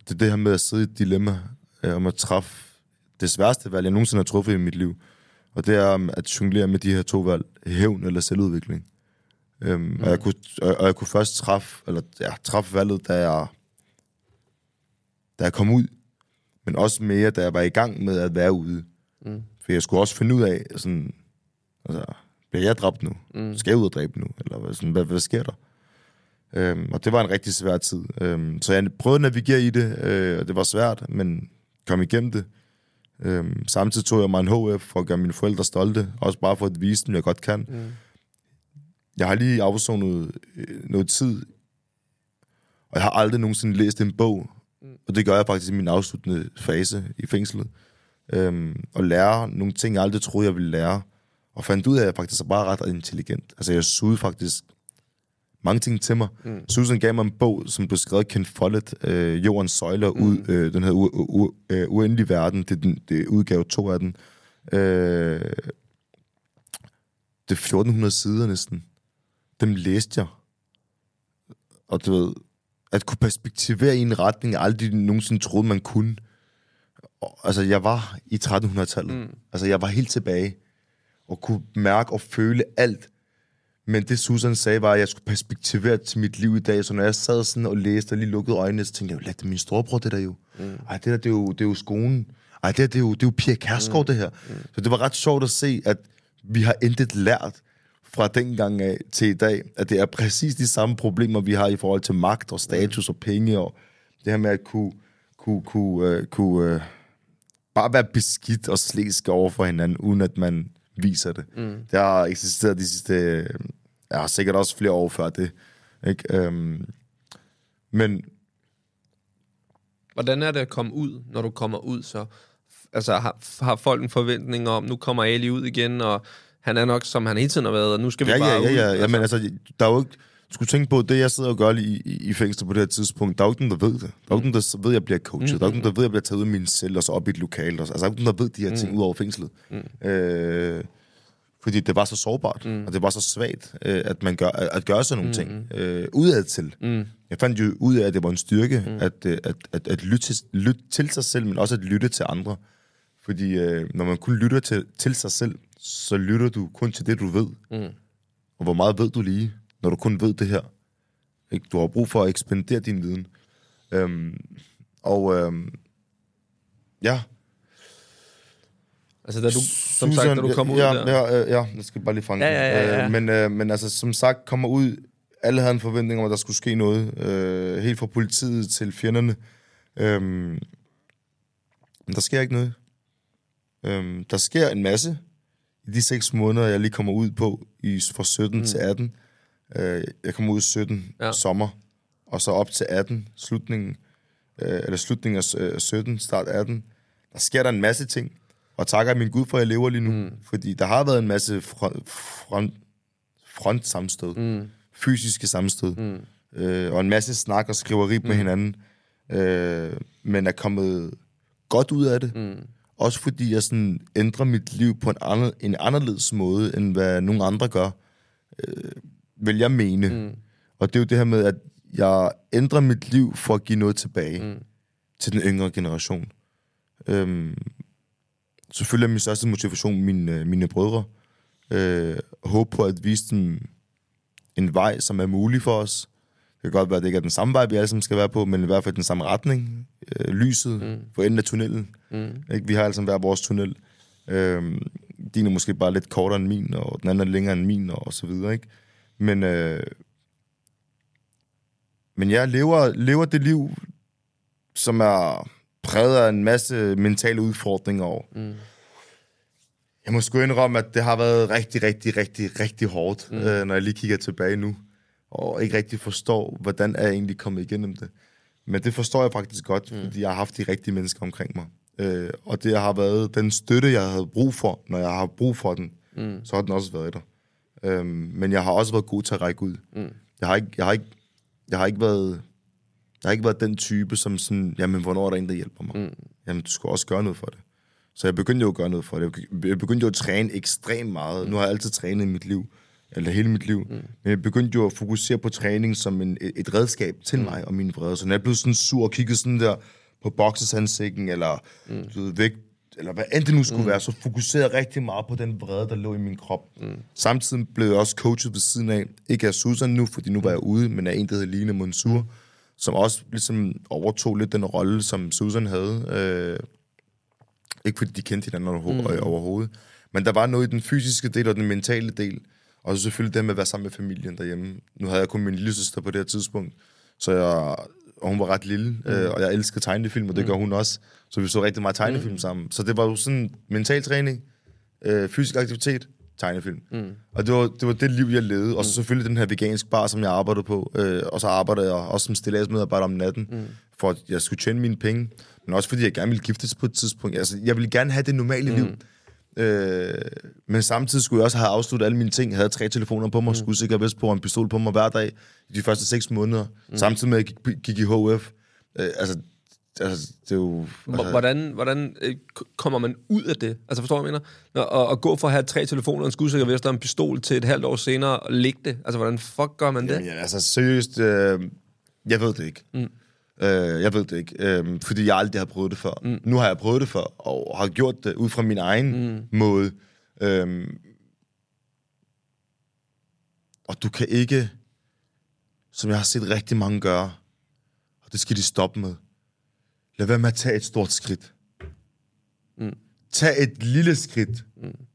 det er det her med at sidde i et dilemma, øh, om at træffe det sværeste valg, jeg nogensinde har truffet i mit liv. Og det er um, at jonglere med de her to valg. Hævn eller selvudvikling. Øhm, mm. og, jeg kunne, og, og jeg kunne først træffe, eller, ja, træffe valget, da jeg, da jeg kom ud. Men også mere, da jeg var i gang med at være ude. Mm. For jeg skulle også finde ud af, sådan, altså, bliver jeg dræbt nu? Mm. Skal jeg ud og dræbe nu? Eller sådan, hvad, hvad sker der? Øhm, og det var en rigtig svær tid. Øhm, så jeg prøvede at navigere i det, øh, og det var svært, men kom igennem det. Øhm, samtidig tog jeg mig en HF for at gøre mine forældre stolte, også bare for at vise dem, jeg godt kan. Mm. Jeg har lige afsonet øh, noget tid, og jeg har aldrig nogensinde læst en bog, og det gør jeg faktisk i min afsluttende fase i fængslet. Øhm, og lære nogle ting, jeg aldrig troede, jeg ville lære. Og fandt ud af, at jeg faktisk er bare ret intelligent. Altså, jeg sugede faktisk mange ting til mig. Mm. Susan gav mig en bog, som blev skrevet Ken Follett, øh, Jordens Søjler, mm. ud, øh, den her u- u- øh, Uendelige Verden, det er, den, det er udgave to af den. Øh, det er 1400 sider næsten. Dem læste jeg. Og du ved, at kunne perspektivere i en retning, jeg aldrig nogensinde troede, man kunne. Altså, jeg var i 1300-tallet. Mm. Altså, jeg var helt tilbage. Og kunne mærke og føle alt men det Susan sagde var, at jeg skulle perspektivere til mit liv i dag. Så når jeg sad sådan og læste og lige lukkede øjnene, så tænkte jeg, lad det min storebror, det der jo. Mm. Ej, det der, det er jo, det er jo skolen. Ej, det der, det er jo, det er jo Pia Kærsgaard, mm. det her. Mm. Så det var ret sjovt at se, at vi har intet lært fra dengang af til i dag, at det er præcis de samme problemer, vi har i forhold til magt og status og penge, og det her med at kunne, kunne, kunne, uh, kunne uh, bare være beskidt og slæsk over for hinanden, uden at man viser det. Mm. Det har eksisteret de sidste har sikkert også flere år før det. Ikke? Øhm, men... Hvordan er det at komme ud, når du kommer ud så? Altså, har, har folk en forventning om, nu kommer Ali ud igen, og han er nok, som han hele tiden har været, og nu skal vi ja, bare ja, ja, ud. Ja, ja, men altså, der er jo ikke... Du skulle tænke på, det jeg sidder og gør i, i, i fængsel på det her tidspunkt, der er jo ikke nogen, der ved det. Der er jo ikke nogen, der ved, at jeg bliver coachet. Mm. Der er jo ikke nogen, der ved, at jeg bliver taget ud af min celle og så op i et lokal. Altså, der er jo ikke nogen, der ved de her ting mm. ud over fængslet. Mm. Øh, fordi det var så sårbart, mm. og det var så svagt, øh, at man gør, at gøre sådan nogle mm. ting øh, udad til. Mm. Jeg fandt jo ud af, at det var en styrke, mm. at, øh, at, at, at lytte, til, lytte til sig selv, men også at lytte til andre. Fordi øh, når man kun lytter til, til sig selv, så lytter du kun til det, du ved. Mm. Og hvor meget ved du lige, når du kun ved det her? Ikke? Du har brug for at ekspandere din viden. Øhm, og øhm, ja, Altså, da du, som Susan, sagt, da du kommer ja, ud der. Ja, ja, ja, jeg skal bare lige fange ja, ja, ja, ja. Øh, men, øh, men altså, som sagt, kommer ud, alle havde en forventning om, at der skulle ske noget, øh, helt fra politiet til fjenderne. Øh, men der sker ikke noget. Øh, der sker en masse de seks måneder, jeg lige kommer ud på, i, fra 17 mm. til 18. Øh, jeg kommer ud i 17 ja. sommer, og så op til 18, slutningen, øh, eller slutningen af øh, 17, start 18. Der sker der en masse ting. Og takker min Gud for, at jeg lever lige nu. Mm. Fordi der har været en masse front, front, front sammenstød. Mm. Fysiske sammenstød. Mm. Øh, og en masse snak og skriveri mm. med hinanden. Øh, men er kommet godt ud af det. Mm. Også fordi jeg sådan ændrer mit liv på en, anden, en anderledes måde, end hvad nogle andre gør. Øh, vil jeg mene. Mm. Og det er jo det her med, at jeg ændrer mit liv for at give noget tilbage mm. til den yngre generation. Øhm, selvfølgelig er min største motivation mine, mine brødre. Øh, håbe på at vise dem en vej, som er mulig for os. Det kan godt være, at det ikke er den samme vej, vi alle sammen skal være på, men i hvert fald den samme retning. Øh, lyset mm. for enden af tunnelen. Mm. Ikke? Vi har sammen hver vores tunnel. Øh, din er måske bare lidt kortere end min, og den anden er længere end min, og, og så videre. Ikke? Men, øh, men jeg lever, lever det liv, som er præget af en masse mentale udfordringer. Og mm. Jeg må sgu indrømme, at det har været rigtig, rigtig, rigtig, rigtig hårdt, mm. øh, når jeg lige kigger tilbage nu, og ikke rigtig forstår, hvordan er jeg egentlig kommet igennem det. Men det forstår jeg faktisk godt, mm. fordi jeg har haft de rigtige mennesker omkring mig. Øh, og det har været den støtte, jeg havde brug for, når jeg har brug for den, mm. så har den også været der. Øh, men jeg har også været god til at række ud. Mm. Jeg, har ikke, jeg, har ikke, jeg har ikke været jeg har ikke været den type, som sådan, jamen, hvornår er der en, der hjælper mig? Mm. Jamen, du skal også gøre noget for det. Så jeg begyndte jo at gøre noget for det. Jeg begyndte jo at træne ekstremt meget. Mm. Nu har jeg altid trænet i mit liv, eller hele mit liv. Mm. Men jeg begyndte jo at fokusere på træning som en, et redskab til mm. mig og mine vrede. Så når jeg blev sådan sur og kiggede sådan der på boksesansigten, eller mm. du ved, vægt, eller hvad end det nu skulle mm. være, så fokuserede jeg rigtig meget på den vrede, der lå i min krop. Mm. Samtidig blev jeg også coachet ved siden af, ikke af Susan nu, fordi nu var jeg ude, men af en, der hedder Line Monsur, som også ligesom overtog lidt den rolle, som Susan havde. Øh, ikke fordi de kendte hinanden overho- mm. overhovedet, men der var noget i den fysiske del og den mentale del, og så selvfølgelig det med at være sammen med familien derhjemme. Nu havde jeg kun min lille søster på det her tidspunkt, så jeg, og hun var ret lille, mm. øh, og jeg elskede tegnefilm, og det gør hun også. Så vi så rigtig meget tegnefilm mm. sammen. Så det var jo sådan mental træning, øh, fysisk aktivitet, tegnefilm. Mm. Og det var, det var det liv, jeg levede. Og så selvfølgelig den her vegansk bar, som jeg arbejdede på. Øh, og så arbejdede jeg også som stilladsmedarbejder om natten, mm. for at jeg skulle tjene mine penge. Men også fordi jeg gerne ville giftes på et tidspunkt. Altså, jeg ville gerne have det normale mm. liv. Øh, men samtidig skulle jeg også have afsluttet alle mine ting. Jeg havde tre telefoner på mig, mm. skulle sikkert vist på en pistol på mig hver dag i de første seks måneder. Mm. Samtidig med, at jeg gik, gik i HF. Øh, altså, altså, det er jo... Altså, Hvordan, hvordan øh, kommer man ud af det? Altså forstår du, hvad jeg mener? Når, at, at gå fra at have tre telefoner, en skudsikker vest og en pistol til et halvt år senere og lægge det. Altså, hvordan fuck gør man det? Jamen, ja, altså seriøst, øh, jeg ved det ikke. Mm. Øh, jeg ved det ikke, øh, fordi jeg aldrig har prøvet det før. Mm. Nu har jeg prøvet det før, og har gjort det ud fra min egen mm. måde. Øh, og du kan ikke, som jeg har set rigtig mange gøre, og det skal de stoppe med, lad være med at tage et stort skridt. Mm. Tag et lille skridt. Mm.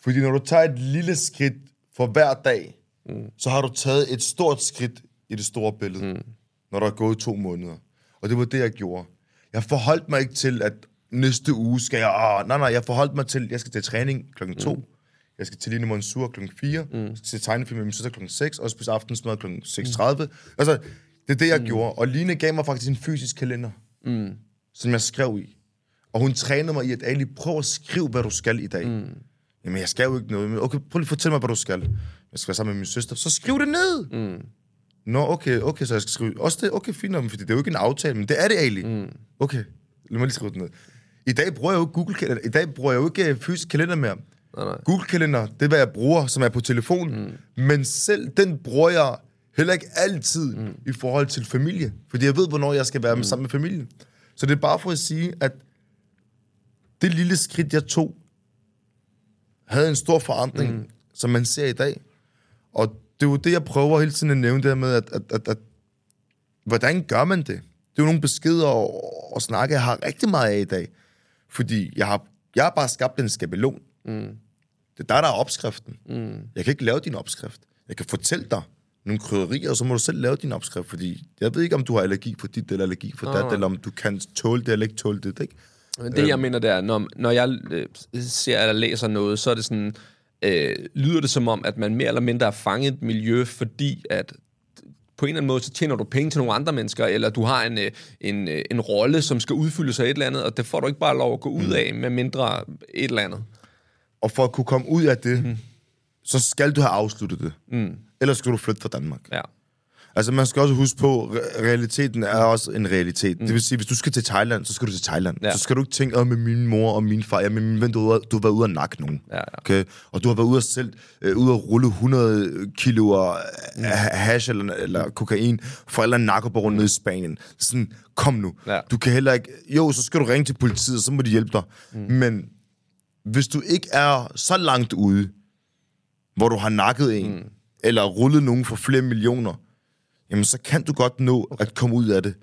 Fordi når du tager et lille skridt for hver dag, mm. så har du taget et stort skridt i det store billede. Mm når der er gået to måneder. Og det var det, jeg gjorde. Jeg forholdt mig ikke til, at næste uge skal jeg... Ah, nej, nej, jeg forholdt mig til, jeg skal til træning klokken to. Mm. Jeg skal til Line Monsur klokken 4. Mm. Jeg skal til tegnefilm med min søster klokken 6, og spise aftensmad klokken 6.30. Mm. Altså, det er det, jeg mm. gjorde. Og Line gav mig faktisk en fysisk kalender, mm. som jeg skrev i. Og hun trænede mig i, at Ali, prøv at skrive, hvad du skal i dag. Mm. Jamen, jeg skal jo ikke noget. Men okay, prøv lige at fortælle mig, hvad du skal. Jeg skal være sammen med min søster. Så skriv det ned. Mm. Nå, okay, okay, så jeg skal skrive... Også det, okay, fint fordi det er jo ikke en aftale, men det er det egentlig. Mm. Okay, lad mig lige skrive det ned. I dag bruger jeg jo Google Kalender. I dag bruger jeg jo ikke fysisk kalender mere. Nej, nej. Google Kalender, det er, hvad jeg bruger, som er på telefonen. Mm. Men selv den bruger jeg heller ikke altid mm. i forhold til familie. Fordi jeg ved, hvornår jeg skal være mm. sammen med familien. Så det er bare for at sige, at det lille skridt, jeg tog, havde en stor forandring, mm. som man ser i dag. Og det er jo det, jeg prøver hele tiden at nævne, det med, at, at, at, at hvordan gør man det? Det er jo nogle beskeder og, og snakke, jeg har rigtig meget af i dag. Fordi jeg har, jeg har bare skabt en skabelon. Mm. Det er der, der er opskriften. Mm. Jeg kan ikke lave din opskrift. Jeg kan fortælle dig nogle krydderier, og så må du selv lave din opskrift, fordi jeg ved ikke, om du har allergi for dit, eller allergi for oh. dat, eller om du kan tåle det, eller ikke tåle det, ikke? Det, jeg øhm. mener, det er, når, når jeg øh, ser eller læser noget, så er det sådan, øh, lyder det som om, at man mere eller mindre er fanget et miljø, fordi at på en eller anden måde, så tjener du penge til nogle andre mennesker, eller du har en, øh, en, øh, en rolle, som skal udfylde sig et eller andet, og det får du ikke bare lov at gå ud mm. af, med mindre et eller andet. Og for at kunne komme ud af det, mm. så skal du have afsluttet det. Mm. Ellers skal du flytte fra Danmark. Ja. Altså, man skal også huske på, realiteten er også en realitet. Mm. Det vil sige, hvis du skal til Thailand, så skal du til Thailand. Ja. Så skal du ikke tænke, med min mor og min far, ja, med min ven, du har, du har været ude at nakke nogen. Ja, ja. Okay? Og du har været ude at, selv, øh, ude at rulle 100 kilo mm. hash eller, eller kokain for på rundt mm. nede i Spanien. Sådan, kom nu. Ja. Du kan heller ikke... Jo, så skal du ringe til politiet, så må de hjælpe dig. Mm. Men hvis du ikke er så langt ude, hvor du har nakket en, mm. eller rullet nogen for flere millioner, jamen så kan du godt nå okay. at komme ud af det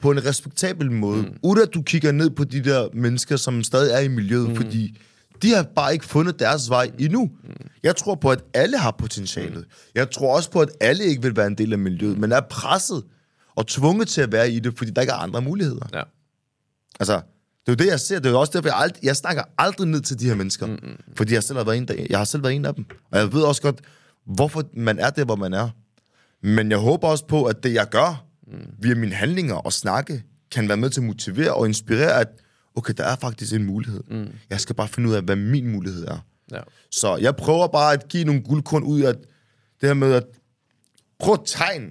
på en respektabel måde, mm. uden at du kigger ned på de der mennesker, som stadig er i miljøet, mm. fordi de har bare ikke fundet deres vej endnu. Mm. Jeg tror på, at alle har potentialet. Mm. Jeg tror også på, at alle ikke vil være en del af miljøet, men er presset og tvunget til at være i det, fordi der ikke er andre muligheder. Ja. Altså, det er jo det, jeg ser. Det er jo også derfor, jeg, aldrig, jeg snakker aldrig ned til de her mennesker. Mm-hmm. Fordi jeg selv har været en, der, jeg har selv været en af dem. Og jeg ved også godt, hvorfor man er der, hvor man er. Men jeg håber også på, at det, jeg gør mm. via mine handlinger og snakke, kan være med til at motivere og inspirere, at okay, der er faktisk en mulighed. Mm. Jeg skal bare finde ud af, hvad min mulighed er. Ja. Så jeg prøver bare at give nogle guldkorn ud af det her med at prøve at tegne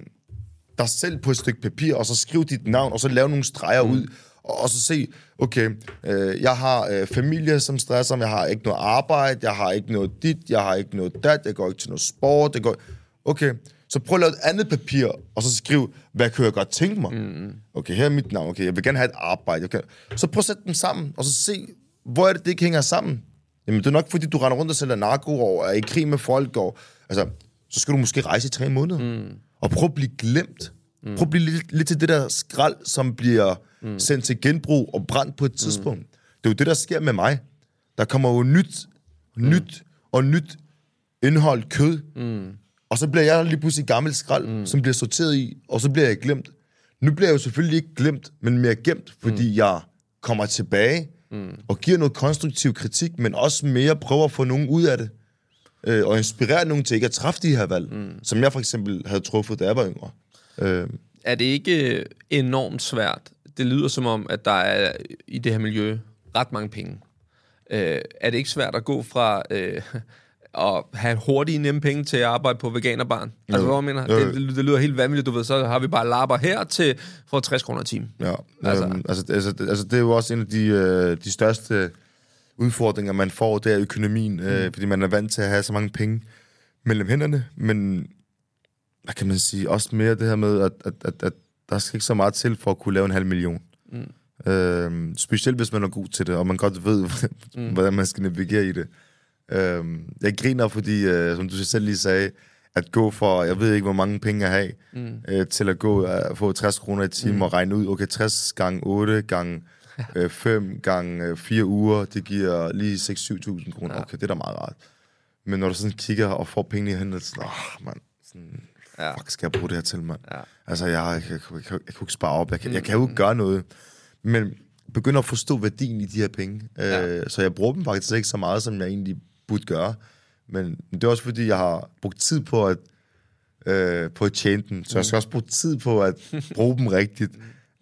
dig selv på et stykke papir, og så skrive dit navn, og så lave nogle streger mm. ud, og, og så se, okay, øh, jeg har øh, familie, som stresser jeg har ikke noget arbejde, jeg har ikke noget dit, jeg har ikke noget dat, jeg går ikke til noget sport, det går... Okay, så prøv at lave et andet papir, og så skriv, hvad kunne jeg godt tænke mig? Mm. Okay, her er mit navn. Okay, jeg vil gerne have et arbejde. Okay. Så prøv at sætte dem sammen, og så se, hvor er det, det ikke hænger sammen? Jamen, det er nok, fordi du render rundt og sælger narko og er i krig med folk. Og, altså, så skal du måske rejse i tre måneder. Mm. Og prøv at blive glemt. Mm. Prøv at blive lidt, lidt til det der skrald, som bliver mm. sendt til genbrug og brændt på et tidspunkt. Mm. Det er jo det, der sker med mig. Der kommer jo nyt, mm. nyt og nyt indhold, kød. Mm. Og så bliver jeg lige pludselig gammel skrald, mm. som bliver sorteret i, og så bliver jeg glemt. Nu bliver jeg jo selvfølgelig ikke glemt, men mere gemt, fordi mm. jeg kommer tilbage mm. og giver noget konstruktiv kritik, men også mere prøver at få nogen ud af det. Øh, og inspirere nogen til ikke at træffe de her valg, mm. som jeg for eksempel havde truffet, da jeg var yngre. Øh. Er det ikke enormt svært? Det lyder som om, at der er i det her miljø ret mange penge. Øh, er det ikke svært at gå fra... Øh, at have hurtige, nemme penge til at arbejde på veganerbarn. Altså, hvad mener? Det, det, lyder helt vanvittigt, du ved. Så har vi bare lapper her til for 60 kroner i timen. Ja, altså. Øhm, altså, altså, altså, det er jo også en af de, øh, de største udfordringer, man får, det er økonomien, øh, mm. fordi man er vant til at have så mange penge mellem hænderne, men hvad kan man sige, også mere det her med, at, at, at, at der skal ikke så meget til for at kunne lave en halv million. Mm. Øh, specielt hvis man er god til det, og man godt ved, mm. hvordan man skal navigere i det. Øhm, jeg griner, fordi, øh, som du selv lige sagde, at gå for, jeg ved ikke, hvor mange penge jeg har, mm. øh, til at gå og uh, få 60 kroner i timen mm. og regne ud, okay, 60 gange 8 gange øh, 5 gange øh, 4 uger, det giver lige 6-7.000 kroner. Ja. Okay, det er da meget rart. Men når du sådan kigger og får penge i hænderne, sådan, åh, man, sådan, ja. fuck, skal jeg bruge det her til, mand? Ja. Altså, jeg, jeg, jeg, jeg, jeg, jeg, kunne ikke spare op, jeg, jeg, jeg kan jo ikke gøre noget. Men begynder at forstå værdien i de her penge. Ja. Øh, så jeg bruger dem faktisk ikke så meget, som jeg egentlig burde gøre. Men det er også fordi, jeg har brugt tid på at, øh, på at tjene den, så jeg skal også bruge tid på at bruge dem rigtigt.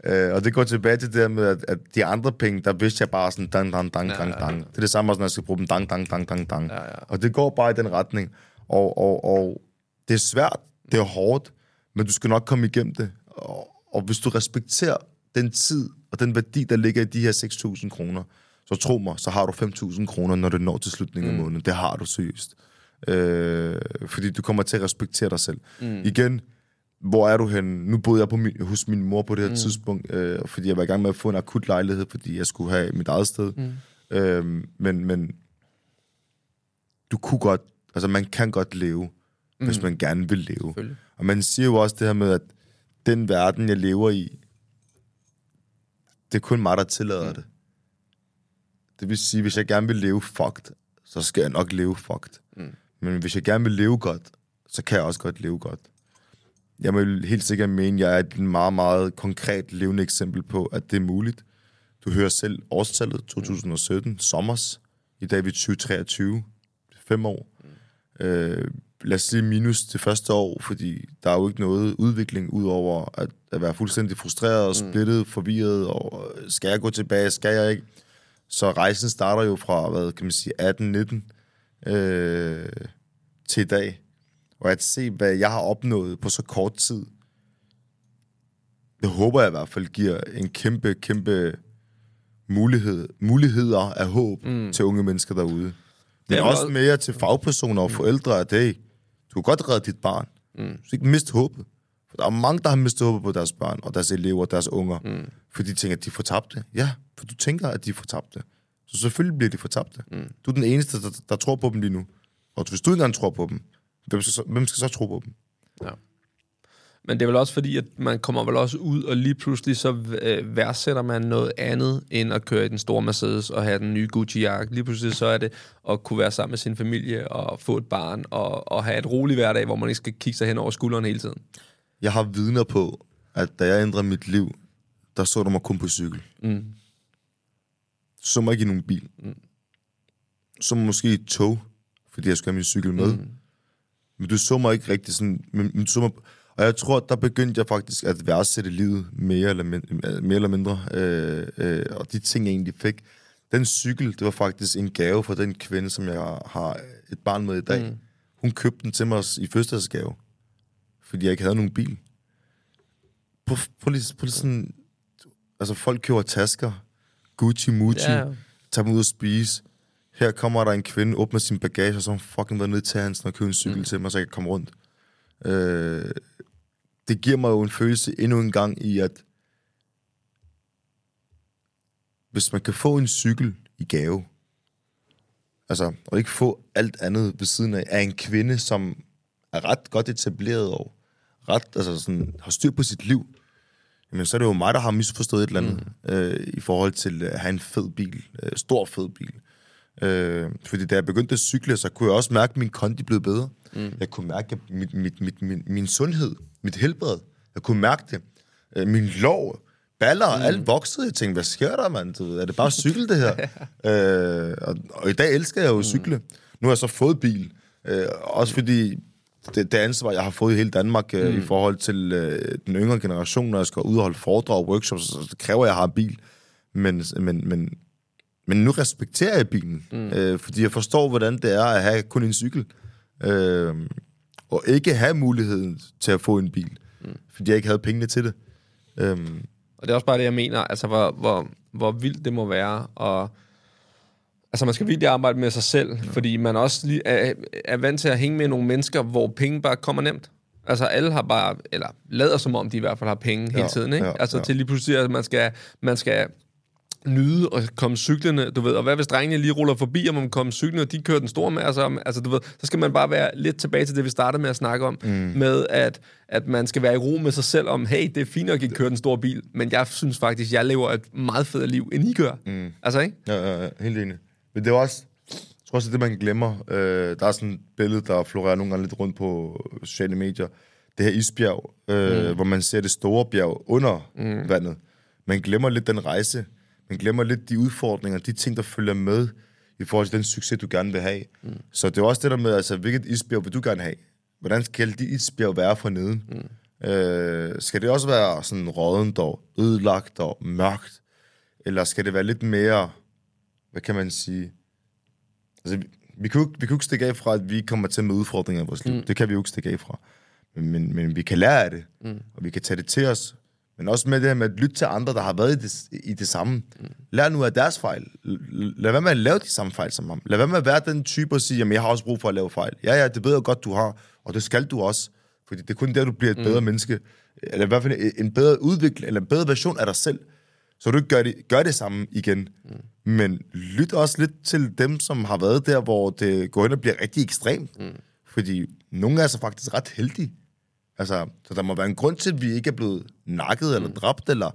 Øh, og det går tilbage til det der med, at, at de andre penge, der vidste jeg bare sådan, dang, dang, dang, dang, dang. Det er det samme når jeg skal bruge dem, dang, dang, dang, dang, dang. Ja, ja. Og det går bare i den retning. Og, og, og det er svært, det er hårdt, men du skal nok komme igennem det. Og, og hvis du respekterer den tid og den værdi, der ligger i de her 6.000 kroner, så tro mig, så har du 5.000 kroner, når det når til slutningen mm. af måneden. Det har du seriøst. Øh, fordi du kommer til at respektere dig selv. Mm. Igen, hvor er du hen? Nu boede jeg på min, hos min mor på det her mm. tidspunkt, øh, fordi jeg var i gang med at få en akut lejlighed, fordi jeg skulle have mit eget sted. Mm. Øh, men, men du kunne godt, altså man kan godt leve, mm. hvis man gerne vil leve. Og man siger jo også det her med, at den verden, jeg lever i, det er kun mig, der tillader mm. det. Det vil sige, hvis jeg gerne vil leve fucked, så skal jeg nok leve fucked. Mm. Men hvis jeg gerne vil leve godt, så kan jeg også godt leve godt. Jeg vil helt sikkert mene, at jeg er et meget, meget konkret levende eksempel på, at det er muligt. Du hører selv årstallet 2017, sommers. I dag er vi 2023. Fem år. Mm. Øh, lad os sige minus det første år, fordi der er jo ikke noget udvikling ud over at, at være fuldstændig frustreret og splittet, mm. forvirret, og skal jeg gå tilbage, skal jeg ikke? Så rejsen starter jo fra, hvad kan man sige, 18-19 øh, til i dag. Og at se, hvad jeg har opnået på så kort tid, det håber jeg i hvert fald giver en kæmpe, kæmpe mulighed, muligheder af håb mm. til unge mennesker derude. Men det er også mere til fagpersoner og mm. forældre, at hey, du kan godt redde dit barn. Mm. Du skal ikke miste håbet. For der er mange, der har mistet håbet på deres børn, og deres elever, og deres unger, mm. fordi de tænker, at de får tabt det. Ja, for du tænker, at de får tabt det. Så selvfølgelig bliver de fortabte. Mm. Du er den eneste, der, der tror på dem lige nu. Og hvis du ikke engang tror på dem, hvem skal, så, hvem skal så tro på dem? Ja. Men det er vel også fordi, at man kommer vel også ud, og lige pludselig så øh, værdsætter man noget andet, end at køre i den store Mercedes og have den nye Gucci-jakke. Lige pludselig så er det at kunne være sammen med sin familie og få et barn og, og have et roligt hverdag, hvor man ikke skal kigge sig hen over skulderen hele tiden. Jeg har vidner på, at da jeg ændrede mit liv, der så du mig kun på cykel. Mm. Så må ikke i nogen bil. Mm. Så må måske et tog, fordi jeg skulle have min cykel med. Mm. Men du så mig ikke rigtig sådan... Men, men du så mig, og jeg tror, der begyndte jeg faktisk at værdsætte livet mere eller, mindre, mere eller mindre. Øh, øh, og de ting, jeg egentlig fik. Den cykel, det var faktisk en gave for den kvinde, som jeg har et barn med i dag. Mm. Hun købte den til mig i fødselsdagsgave, fordi jeg ikke havde nogen bil. På, på, på, på sådan... Altså, folk køber tasker, Gucci, Mucci, yeah. tager dem ud og spise. Her kommer der en kvinde, åbner sin bagage, og så har hun fucking været nødt til at og købe en cykel mm. til mig, så jeg kan komme rundt. Øh, det giver mig jo en følelse endnu en gang i, at hvis man kan få en cykel i gave. Altså, og ikke få alt andet ved siden af, af en kvinde, som er ret godt etableret og ret, altså sådan, har styr på sit liv, jamen så er det jo mig, der har misforstået et eller andet mm. øh, i forhold til at have en fed bil, øh, stor fed bil. Øh, fordi da jeg begyndte at cykle, så kunne jeg også mærke, at min kondi blev bedre. Mm. Jeg kunne mærke mit, mit, mit, min, min sundhed, mit helbred. Jeg kunne mærke det. Øh, min lov, baller, mm. alt voksede. Jeg tænkte, hvad sker der, mand? Du Er det bare cykel, det her? øh, og, og i dag elsker jeg jo at cykle. Mm. Nu har jeg så fået bil. Øh, også fordi det, det ansvar, jeg har fået i hele Danmark øh, mm. i forhold til øh, den yngre generation, når jeg skal ud og holde foredrag og workshops, så det kræver, at jeg har en bil. Men, men, men, men nu respekterer jeg bilen, mm. øh, fordi jeg forstår, hvordan det er at have kun en cykel. Øh, og ikke have muligheden til at få en bil, mm. fordi jeg ikke havde pengene til det. Øh, Og det er også bare det, jeg mener, altså hvor, hvor, hvor vildt det må være, og altså man skal virkelig arbejde med sig selv, ja. fordi man også lige er, er vant til at hænge med nogle mennesker, hvor penge bare kommer nemt. Altså alle har bare, eller lader som om, de i hvert fald har penge ja, hele tiden, ikke? ja, altså ja. til lige pludselig, at man skal, man skal nyde og komme cyklerne, du ved, og hvad hvis drengene lige ruller forbi, og man kommer cyklerne, og de kører den store med, altså, altså du ved, så skal man bare være lidt tilbage til det, vi startede med at snakke om, mm. med at, at man skal være i ro med sig selv om, hey, det er fint at køre den store bil, men jeg synes faktisk, jeg lever et meget federe liv, end I gør. Mm. Altså, ikke? Ja, ja, ja, helt enig. Men det er også, jeg tror også, det man glemmer. Øh, der er sådan et billede, der florerer nogle gange lidt rundt på sociale medier. Det her isbjerg, øh, mm. hvor man ser det store bjerg under mm. vandet. Man glemmer lidt den rejse. Man glemmer lidt de udfordringer, de ting, der følger med i forhold til den succes, du gerne vil have. Mm. Så det er også det der med, altså, hvilket isbjerg vil du gerne have? Hvordan skal de isbjerg være for neden? Mm. Øh, skal det også være sådan rådent og ødelagt og mørkt? Eller skal det være lidt mere hvad kan man sige? Altså, vi, vi, kan jo, vi kan jo ikke stikke af fra, at vi kommer til med udfordringer i vores liv. Mm. Det kan vi jo ikke stikke af fra. Men, men, men vi kan lære af det, mm. og vi kan tage det til os. Men også med det her med at lytte til andre, der har været i det, i det samme. Mm. Lær nu af deres fejl. Lad være med at lave de samme fejl som ham. Lad være med at være den type og sige, jamen jeg har også brug for at lave fejl. Ja, ja, det ved jeg godt, du har, og det skal du også. Fordi det er kun der, du bliver et bedre menneske. Eller i hvert fald en bedre udvikling, eller en bedre version af dig selv. Så du ikke gør det, gør det samme igen. Mm. Men lyt også lidt til dem, som har været der, hvor det går ind og bliver rigtig ekstremt. Mm. Fordi nogle er så faktisk ret heldige. Altså, så der må være en grund til, at vi ikke er blevet nakket, mm. eller dræbt, eller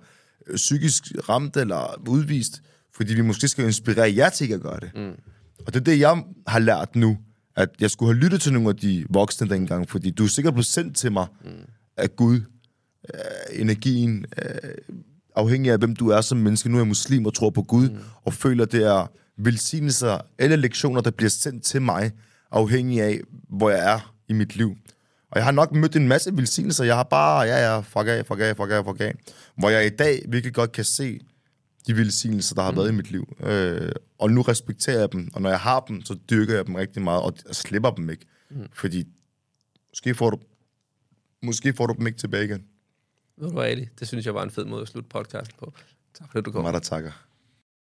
øh, psykisk ramt, eller udvist. Fordi vi måske skal inspirere jer til ikke at gøre det. Mm. Og det er det, jeg har lært nu. At jeg skulle have lyttet til nogle af de voksne dengang, fordi du er sikkert blevet sendt til mig mm. af Gud. Øh, energien, øh, afhængig af, hvem du er som menneske. Nu er jeg muslim og tror på Gud, mm. og føler, det er velsignelser eller lektioner, der bliver sendt til mig, afhængig af, hvor jeg er i mit liv. Og jeg har nok mødt en masse velsignelser. Jeg har bare, ja, ja, fuck af, fuck af, fuck af, fuck af. Hvor jeg i dag virkelig godt kan se de velsignelser, der har mm. været i mit liv. Øh, og nu respekterer jeg dem, og når jeg har dem, så dyrker jeg dem rigtig meget, og jeg slipper dem ikke. Mm. Fordi måske får, du, måske får du dem ikke tilbage igen. Ved du hvad, Ali? Det synes jeg var en fed måde at slutte podcasten på. Tak fordi du kom. Mig, der takker.